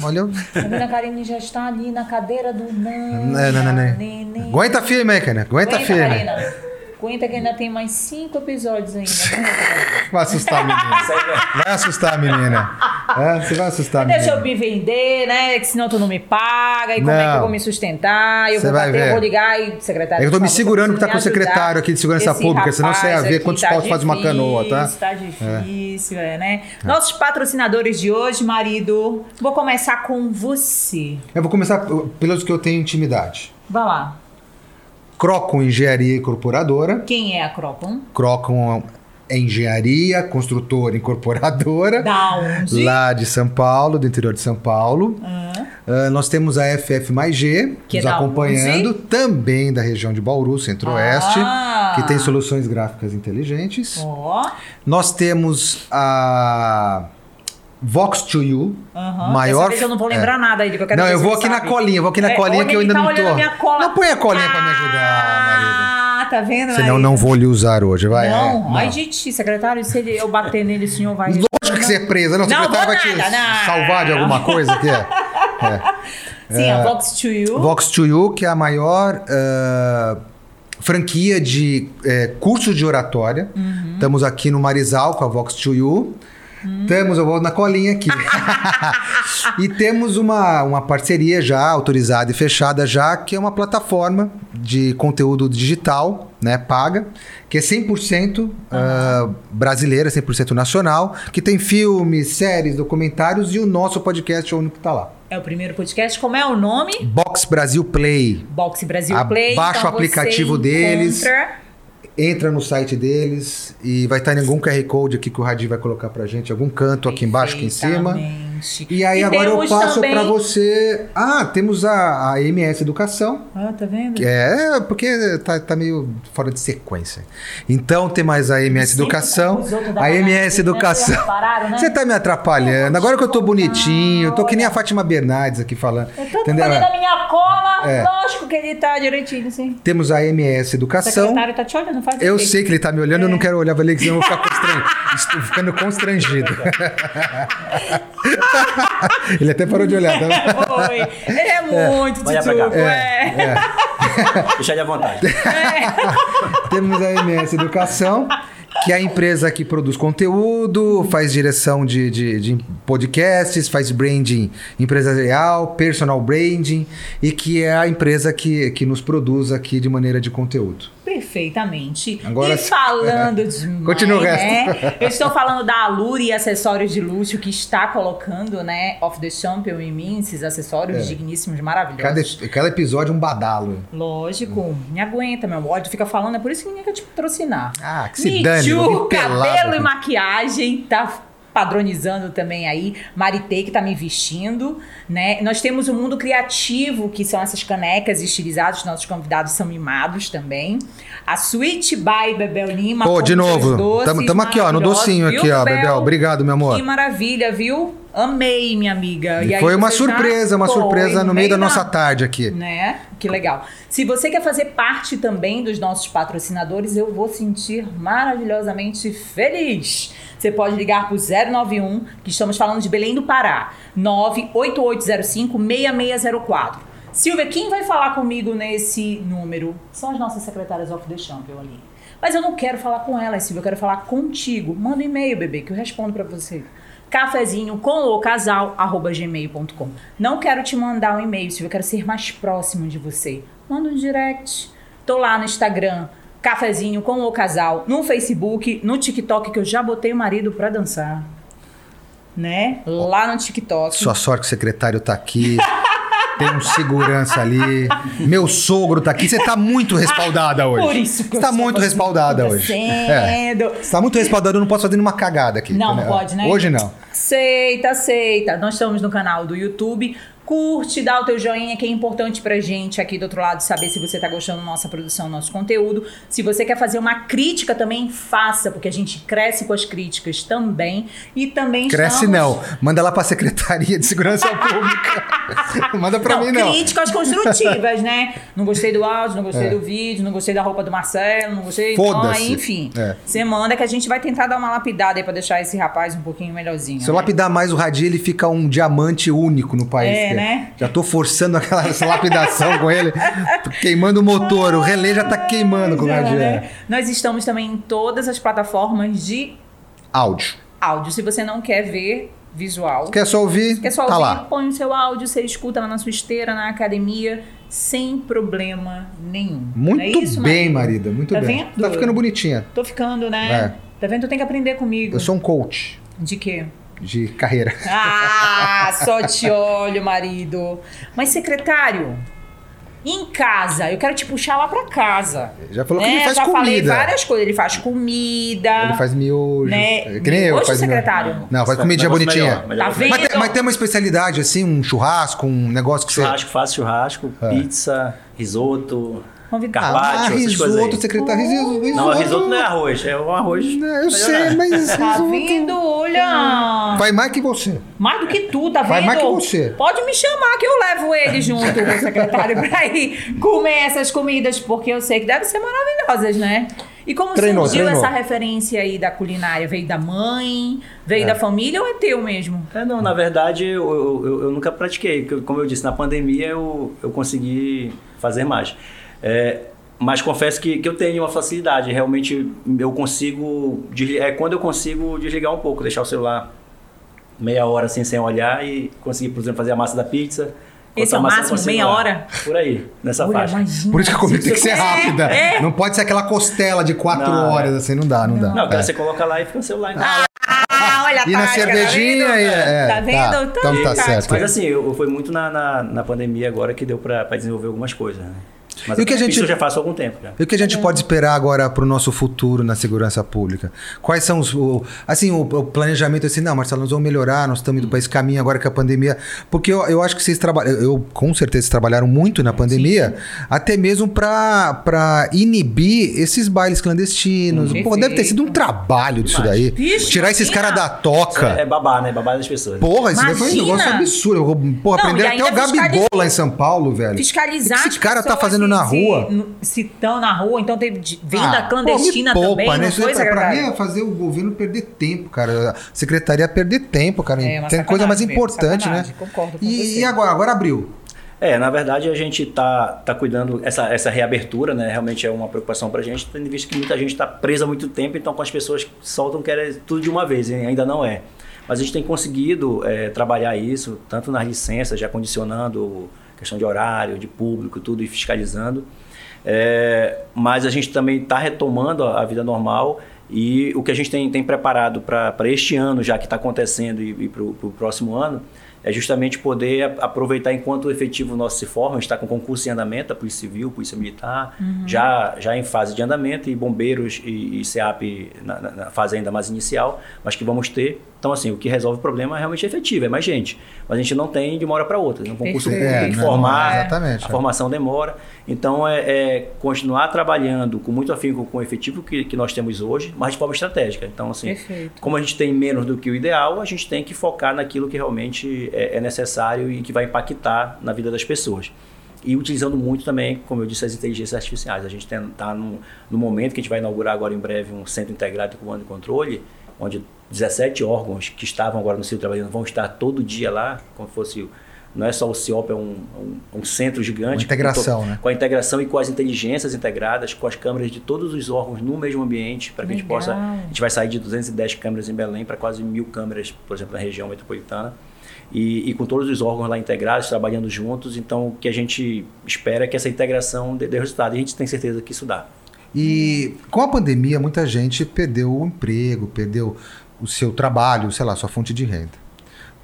é, olha. Tá? A Karine já está ali na cadeira do não. Não, não, não. Aguenta firme cara. Aguenta, Aguenta, firme. Karina. Aguenta que ainda tem mais cinco episódios ainda. Vai assustar a menina. Vai assustar a menina. É, você vai assustar a Deixa eu menina. me vender, né? Que senão tu não me paga. E como é que eu vou me sustentar? Eu Você vou bater, ver. eu vou ligar e secretário. É que eu tô me favor, segurando que tá com o secretário aqui de segurança Esse pública, senão você ia ver quantos tá paus faz uma canoa, tá? Tá difícil, é, né? Nossos patrocinadores de hoje, marido. Vou começar com você. Eu vou começar pelos que eu tenho intimidade. Vai lá. Crocom Engenharia Incorporadora. Quem é a Cropon? Crocom é engenharia, construtora incorporadora. Da onde? Lá de São Paulo, do interior de São Paulo. Ah, nós temos a FF mais G, Que é nos da acompanhando, também da região de Bauru, Centro-Oeste, Ah. que tem soluções gráficas inteligentes. Ó. Nós temos a Vox2U, Aham. maior. Dessa vez eu não vou lembrar nada aí do que eu quero Não, eu vou aqui na sabe. colinha, eu vou aqui na É, colinha que eu ainda tá não tô. a minha cola. Não põe a colinha pra me ajudar, marido. Ah, tá vendo? Senão marido? não vou lhe usar hoje, vai. Não, é, ai, gente, secretário, se ele, eu bater nele, o senhor vai. Lógico que você é presa, não. O Não, secretário vou vai te não. salvar de alguma coisa aqui. É. Sim, a Vox to You. Vox2U, que é a maior ah, franquia de eh, cursos de oratória. Uhum. Estamos aqui no Marizal com a Vox2U. Uhum. Temos, eu vou na colinha aqui. e temos uma, uma parceria já autorizada e fechada já, que é uma plataforma de conteúdo digital, né, paga, que é 100% ah, brasileira, 100% nacional, que tem filmes, séries, documentários e o nosso podcast é o único que está lá. É o primeiro podcast. Como é o nome? Box Brasil Play. Boxe Brasil Play. o Então aplicativo você deles. encontra- Entra no site deles e vai estar em algum QR Code aqui que o Radi vai colocar pra gente, algum canto aqui embaixo, aqui em cima. E aí agora eu passo também... pra você. Ah, temos a, a MS Educação. Ah, tá vendo? É, porque tá, tá meio fora de sequência. Então tem mais a MS Sempre Educação. A MS né? Educação. Né? Você tá me atrapalhando. Agora que eu tô bonitinho, eu tô que nem a Fátima Bernardes aqui falando. Eu tô Entendeu? fazendo a minha cola. É. Lógico que ele tá direitinho, sim. Temos a MS O Educação. secretário tá te olhando, faz Eu assim. sei que ele tá me olhando, eu não quero olhar pra ele, que senão eu vou ficar constrangido. Estou ficando constrangido. ele até parou de olhar, tá? Foi. Ele é muito Olha pra cá. tituco, é. Deixa ele à vontade. Temos a MS Educação, que é a empresa que produz conteúdo, faz direção de, de, de podcasts, faz branding empresarial, personal branding, e que é a empresa que, que nos produz aqui de maneira de conteúdo. Perfeitamente. Agora e falando de Continua o né? resto. Eu estou falando da Alure Acessórios de Luxo, que está colocando, né, Off the Champion em mim, esses acessórios É. digníssimos, Cada, maravilhosos. cada episódio é um badalo. Lógico, me aguenta, meu amor. Tu fica falando, é por isso que ninguém quer te patrocinar. Ah, que se Me dane, pelado cabelo e aqui. maquiagem, tá padronizando também aí. Maritei que tá me vestindo, né? Nós temos o Mundo Criativo, que são essas canecas estilizadas, nossos convidados são mimados também. A Sweet by Bebel Lima. Pô, de novo. tamo aqui, ó, no docinho viu, aqui, ó, Bebel? Obrigado, meu amor. Que maravilha, viu? Amei, minha amiga. E aí foi uma já surpresa, uma surpresa no meio da nossa tarde aqui. né? Que legal. Se você quer fazer parte também dos nossos patrocinadores, eu vou sentir maravilhosamente feliz. Você pode ligar para o 091, que estamos falando de Belém do Pará, 98805-6604. Silvia, quem vai falar comigo nesse número? São as nossas secretárias of the champion ali. Mas eu não quero falar com elas, Silvia, eu quero falar contigo. Manda um e-mail, bebê, que eu respondo para você cafezinho com o casal arroba gmail.com. Não quero te mandar um e-mail, Silvia, eu quero ser mais próximo de você. Manda um direct. Tô lá no Instagram, cafezinho com o casal, no Facebook, no TikTok, que eu já botei o marido pra dançar. Né? Lá no TikTok. Sua sorte que o secretário tá aqui. Tem um segurança ali. Meu sogro tá aqui. Você tá muito respaldada hoje. Por isso que Você tá muito fazendo respaldada hoje. É. Você tá muito respaldada, eu não posso fazer nenhuma cagada aqui. Não, não pode, né? Hoje não. Aceita, aceita. Nós estamos no canal do YouTube. Curte, dá o teu joinha, que é importante pra gente aqui do outro lado saber se você tá gostando da nossa produção, nosso conteúdo. Se você quer fazer uma crítica também, faça, porque a gente cresce com as críticas também. E também Cresce estamos... não. Manda lá pra Secretaria de Segurança Pública. Manda pra não, mim não. Críticas construtivas, né? Não gostei do áudio, não gostei É. do vídeo, não gostei da roupa do Marcelo, não gostei. Então, Foda-se. aí, enfim. É. Você manda que a gente vai tentar dar uma lapidada aí pra deixar esse rapaz um pouquinho melhorzinho. Se eu né? lapidar mais o radinho, ele fica um diamante único no país. É, né? Já tô forçando aquela essa lapidação com ele. Queimando o motor. O relé já tá queimando com o Já, radinho. né? Nós estamos também em todas as plataformas de Áudio. áudio. Se você não quer ver visual, Quer só ouvir? quer só tá ouvir, lá. põe o seu áudio, você escuta lá na sua esteira, na academia, sem problema nenhum. Muito Não é isso, bem, marido? marida. Muito Tá bem. vendo? Tá ficando bonitinha. Tô ficando, né? Tá vendo? Tu tem que aprender comigo. Eu sou um coach De quê? De carreira. Ah, só te olho, marido. Mas, secretário, em casa, eu quero te puxar lá pra casa. Já falou que né? ele faz Já falei comida. várias coisas. Ele faz comida. Ele faz miojo. Né? Que nem eu. Faz miojo. secretário? Não, faz Mas comidinha bonitinha. melhor, melhor. Tá vendo? Mas tem, mas tem uma especialidade, assim, um churrasco, um negócio que você. Churrasco, faço churrasco, É. pizza, risoto, Convidado. Ah, carpaccio, risoto, aí. secretário. Risoto, risoto. Não, risoto não é arroz, é um arroz. Não, Eu sei, mas Tá risoto vendo? Olha! Vai mais que você. Mais do que tu, tá vendo? Vai mais que você. Pode me chamar que eu levo ele junto, meu secretário, pra ir comer essas comidas, porque eu sei que devem ser maravilhosas, né? E como Treinou, surgiu treinou. essa referência aí da culinária? Veio da mãe? Veio É. da família ou é teu mesmo? É, não, na verdade eu, eu, eu- nunca pratiquei. Como eu disse, na pandemia eu, eu consegui fazer mais. É, mas confesso que, que eu tenho uma facilidade. Realmente eu consigo. É quando eu consigo desligar um pouco, deixar o celular meia hora assim sem olhar e conseguir, por exemplo, fazer a massa da pizza. Esse é o máximo, meia hora? Por aí, nessa Olha, faixa. imagina. Por isso que a comida tem que ser É, rápida. é. Não pode ser aquela costela de quatro Não, horas, assim, não dá, não, dá. Não, cara, É. você coloca lá e fica no celular. então. Ah, olha a E na tática, tá cervejinha vendo? e- é, tá tá. vendo? Então tá tática. certo. Mas assim, eu, eu foi muito na, na, na pandemia agora que deu pra, pra desenvolver algumas coisas, né? Mas E o que a gente- isso eu já faço há algum tempo já. E o que a gente pode esperar agora para o nosso futuro na segurança pública? Quais são os. o- assim, o, o planejamento assim, não, Marcelo, nós vamos melhorar, nós estamos indo para esse caminho agora com a pandemia. Porque eu, eu acho que vocês trabalham. Eu, com certeza, vocês trabalharam muito na pandemia, até mesmo para inibir esses bailes clandestinos. Hum. Pô, deve ter sido um trabalho disso daí. Vixe, Tirar esses caras da toca. É babar, né? Babar das pessoas. Porra, isso daí foi um negócio absurdo. Porra, Não, aprenderam até o Gabigol lá em São Paulo, velho. Fiscalizar O que esse cara tá fazendo na se- rua? Se estão na rua, então teve venda Ah, clandestina pô, me também, poupa, não né? Isso aí pra, mim é fazer o governo perder tempo, cara. A secretaria perder tempo, cara. É, uma Tem coisa mais mesmo, importante, né? sacanagem, concordo com E, você. e agora? Agora abriu. É, na verdade a gente tá, tá cuidando essa, essa reabertura, né? Realmente é uma preocupação pra gente, tendo visto que muita gente está presa há muito tempo, então com as pessoas que soltam querem tudo de uma vez, e ainda não é. Mas a gente tem conseguido é, trabalhar isso, tanto nas licenças, já condicionando questão de horário, de público, tudo e fiscalizando. É, mas a gente também está retomando a, a vida normal e o que a gente tem, tem preparado para este ano, já que está acontecendo, e, e para o próximo ano, é justamente poder aproveitar enquanto o efetivo nosso se forma, a gente está com concurso em andamento, a Polícia Civil, Polícia Militar, já, já em fase de andamento, e bombeiros e, e SEAP na, na- na fase ainda mais inicial, mas que vamos ter. Então, assim, o que resolve o problema é realmente efetivo, é mais gente. Mas a gente não tem de uma hora para outra. Um concurso público tem que É, não, formar, exatamente, a é. formação demora. Então, é, é continuar trabalhando com muito afinco com o efetivo que, que nós temos hoje, mas de forma estratégica. Então, assim, Perfeito. como a gente tem menos do que o ideal, a gente tem que focar naquilo que realmente é, é necessário e que vai impactar na vida das pessoas. E utilizando muito também, como eu disse, as inteligências artificiais. A gente está no, no momento que a gente vai inaugurar agora em breve um centro integrado de comando e controle, onde 17 órgãos que estavam agora no centro trabalhando vão estar todo dia lá, como fosse. o- Não é só o CIOP, é um, um, um centro gigante. Uma integração, com, né? com a integração e com as inteligências integradas, com as câmeras de todos os órgãos no mesmo ambiente, para que a gente Legal. possa. A gente vai sair de 210 câmeras em Belém para quase mil câmeras, por exemplo, na região metropolitana. E, e com todos os órgãos lá integrados, trabalhando juntos. Então, o que a gente espera é que essa integração dê, dê resultado. E a gente tem certeza que isso dá. E com a pandemia, muita gente perdeu o emprego, perdeu o seu trabalho, sei lá, sua fonte de renda.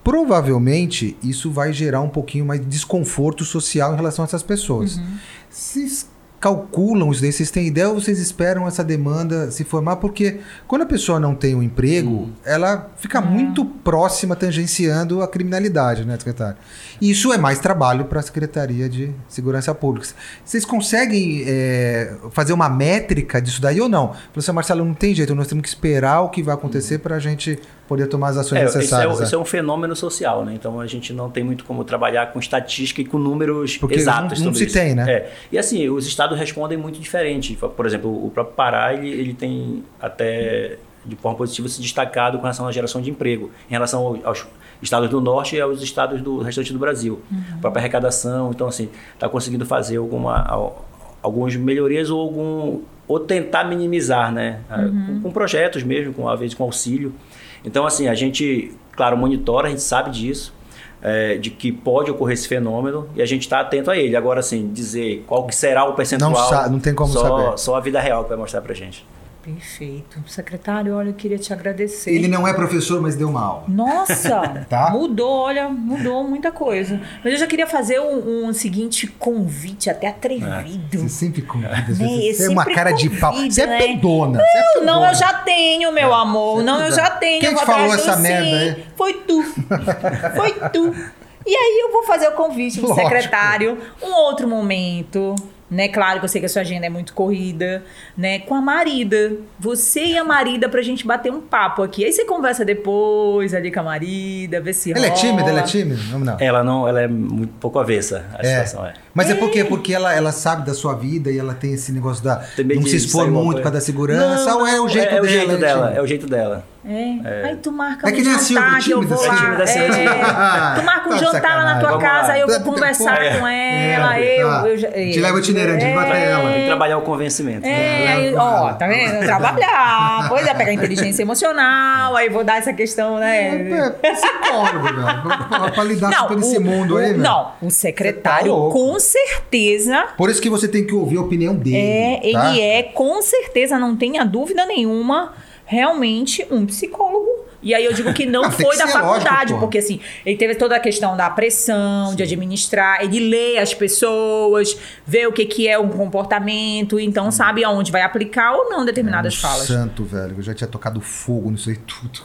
Provavelmente isso vai gerar um pouquinho mais de desconforto social em relação a essas pessoas. Uhum. Esses calculam isso daí? Vocês têm ideia ou vocês esperam essa demanda se formar? Porque quando a pessoa não tem um emprego, Hum. ela fica muito próxima, tangenciando a criminalidade, né, secretário? E isso é mais trabalho para a Secretaria de Segurança Pública. Vocês conseguem é, fazer uma métrica disso daí ou não? Professor Marcelo, não tem jeito, nós temos que esperar o que vai acontecer para a gente poder tomar as ações É, isso, é, necessárias. isso né? é um fenômeno social, né? Então a gente não tem muito como trabalhar com estatística e com números Porque exatos não- não sobre se isso. tem, né? É. E assim, os estados respondem muito diferente. Por exemplo, o próprio Pará, ele, ele tem até de forma positiva se destacado com relação à geração de emprego, em relação ao- aos estados do norte e aos estados do restante do Brasil. A própria arrecadação, então assim, está conseguindo fazer alguma, al- algumas melhorias ou algum ou tentar minimizar, né? Ah, Com, com projetos mesmo, com às vezes com auxílio. Então assim, a gente, claro, monitora, a gente sabe disso. é, de que pode ocorrer esse fenômeno e a gente está atento a ele. Agora, assim, dizer qual que será o percentual, Não sa- não tem como só, saber. Só a vida real que vai mostrar pra gente. Perfeito. Secretário, olha, eu queria te agradecer. Ele não é professor, mas deu uma aula. Nossa, Tá. mudou, olha, mudou muita coisa. Mas eu já queria fazer um, um seguinte convite, até atrevido. Você sempre convida. Né, Você, eu você é uma cara de pau. convido, Você é né? pedona. você é Não, pedona. eu já tenho, meu amor. Não, eu já tenho. Quem te falou essa do merda aí? Foi tu. Foi tu. E aí eu vou fazer o convite pro Lógico. secretário, um outro momento, né? Claro que eu sei que a sua agenda é muito corrida, né? Com a Marida. Você e a Marida pra gente bater um papo aqui. Aí você conversa depois ali com a Marida, vê se Ela é rola. tímida, ela é tímida? Não, não. Ela não, ela é muito pouco avessa à É. situação, é. Mas é porque, porque ela, ela sabe da sua vida e ela tem esse negócio da. Medo não se expor muito por coisa. causa da segurança. Não, ou é o jeito é, dela? É o jeito ela dela, é o jeito dela. É. Aí tu marca É que um nem jantar que eu vou assim. lá. Assim, É. Tu marca um Tá de jantar lá na sacanagem. tua Vamos casa, lá. aí eu vou É. conversar É. com ela. É, eu, tá. eu, já- Te leva itinerante, é, vai até ela. Tem que trabalhar o convencimento. É, aí, ó, tá vendo? Trabalhar. Pois é, pegar inteligência emocional, aí vou dar essa questão, né? É, psicólogo, velho. Pra, pra lidar com todo esse o- mundo o- aí, velho. Não, o secretário, tá com certeza, Por isso que você tem que ouvir a opinião dele. é, tá? ele é, com certeza, não tenha dúvida nenhuma, realmente um psicólogo. E aí eu digo que não Não, tem foi que da faculdade, lógico, porque assim, ele teve toda a questão da pressão, de administrar, ele lê as pessoas, vê o que, que é um comportamento, então sabe aonde vai aplicar ou não determinadas Um falas. Santo, velho. Eu já tinha tocado fogo nisso aí tudo.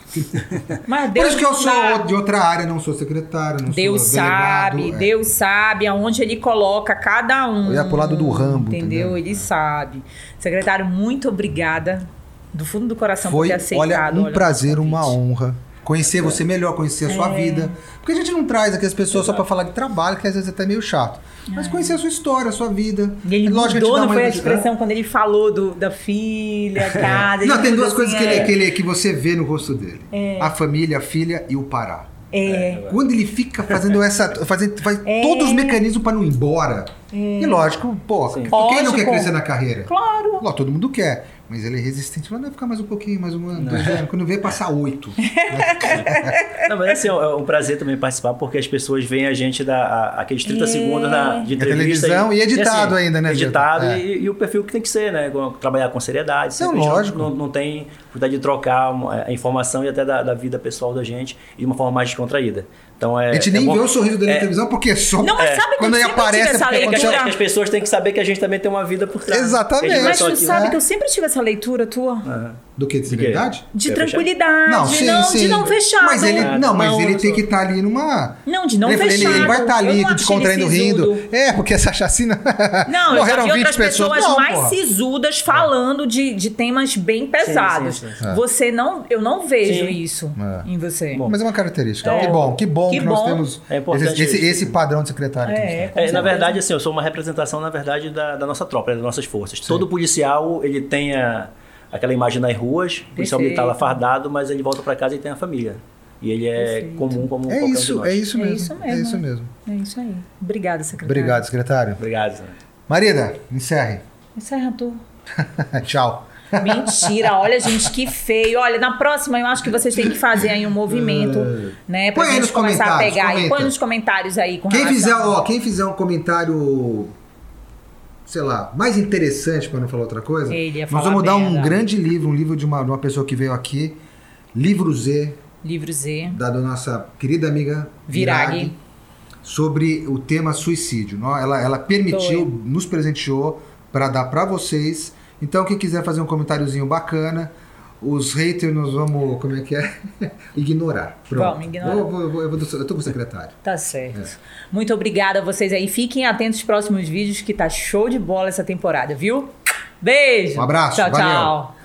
Mas Por Deus isso que eu não sou de outra área, não sou secretário, não Deus sou delegado. sabe, é. Deus sabe aonde ele coloca cada um. Eu ia pro lado do Rambo, Entendeu? entendeu? Ele sabe. Secretário, muito obrigada. Do fundo do coração Foi, por ter aceitado. olha, um olha, prazer, uma honra. Conhecer você melhor, conhecer a sua É. vida. Porque a gente não traz aqui as pessoas só pra falar de trabalho, que às vezes é até meio chato. Mas conhecer a sua história, a sua vida. E ele Lógico a gente mudou, não uma foi a investida- expressão quando ele falou do, da filha, casa. Não, tem duas coisas assim, que, ele, é. que, ele, que você vê no rosto dele: a família, a filha e o Pará. É. Quando ele fica fazendo essa. Fazendo, faz É. todos os mecanismos pra não ir embora. E lógico, pô, Sim. quem não quer Lógico. crescer na carreira? Claro. Ló, todo mundo quer. Mas ele é resistente. Fala, não, ficar mais um pouquinho, mais um ano, dois anos. Quando vê, passar oito. Não, mas assim, é um prazer também participar, porque as pessoas veem a gente dar a- aqueles 30 É. segundos na, de É entrevista. televisão e editado ainda, né, Editado? É. e, e o perfil que tem que ser, né? Trabalhar com seriedade. Não, lógico. Não, não tem dificuldade de trocar a informação e até da, da vida pessoal da gente de uma forma mais descontraída. Então é. A gente é nem bom- vê o sorriso dele na é, televisão porque é só. Não, mas sabe que Quando ele aparece, essa é É as, leitura. é que as pessoas têm que saber que a gente também tem uma vida por trás. Exatamente. É Mas tu sabe É. que eu sempre tive essa leitura tua. Aham. Do que? De De? De tranquilidade, Não, não, sim, de sim. não fechado. Mas ele, Ah, não, mas não, ele tem que estar ali numa. Não, de não ele, ele- fechado. ele vai estar Eu ali descontraindo, ele rindo. É, porque essa chacina. Não, eu já morreram vi 20 outras pessoas. pessoas Não, mais porra. sisudas falando de, de temas bem pesados. sim, sim. Você não, eu não vejo Sim. isso É. em você. Bom. Mas é uma característica. É. Que bom, que bom que, Que nós bom. temos É esse, esse, esse padrão de secretário. É, nós É, na verdade, assim, eu sou uma representação, na verdade, da, da nossa tropa, das nossas forças. Todo policial, ele tem a- aquela imagem nas ruas, o policial Perfeito. militar lá fardado, mas ele volta para casa e tem a família. E ele é Perfeito. comum como É qualquer um de isso, nós. é isso É mesmo. isso É mesmo. isso mesmo. É isso aí. Obrigada, secretário. Obrigado, secretário. Obrigado. Marida, encerre. Encerra tu. Tchau. Mentira, olha, gente, que feio. Olha, na próxima eu acho que vocês têm que fazer aí um movimento, né? Pra Põe aí gente nos começar a comentários, pegar aí. comenta. Põe nos comentários aí com Quem relação- fizer, ó, quem fizer um comentário, sei lá, mais interessante, para não falar outra coisa, nós vamos dar um grande livro, um livro de uma, de uma pessoa que veio aqui, Livro Z, Livro Z. da nossa querida amiga Virag. sobre o tema suicídio. Ela, ela permitiu, nos presenteou para dar para vocês. Então, quem quiser fazer um comentáriozinho bacana, os haters nós vamos, como é que é? ignorar. Pronto. Vamos ignorar. Eu, vou, eu, vou, eu, vou, eu tô com o secretário. Tá certo. É. Muito obrigada a vocês aí. Fiquem atentos aos próximos vídeos que tá show de bola essa temporada, viu? Beijo. Um abraço. Tchau, valeu. tchau.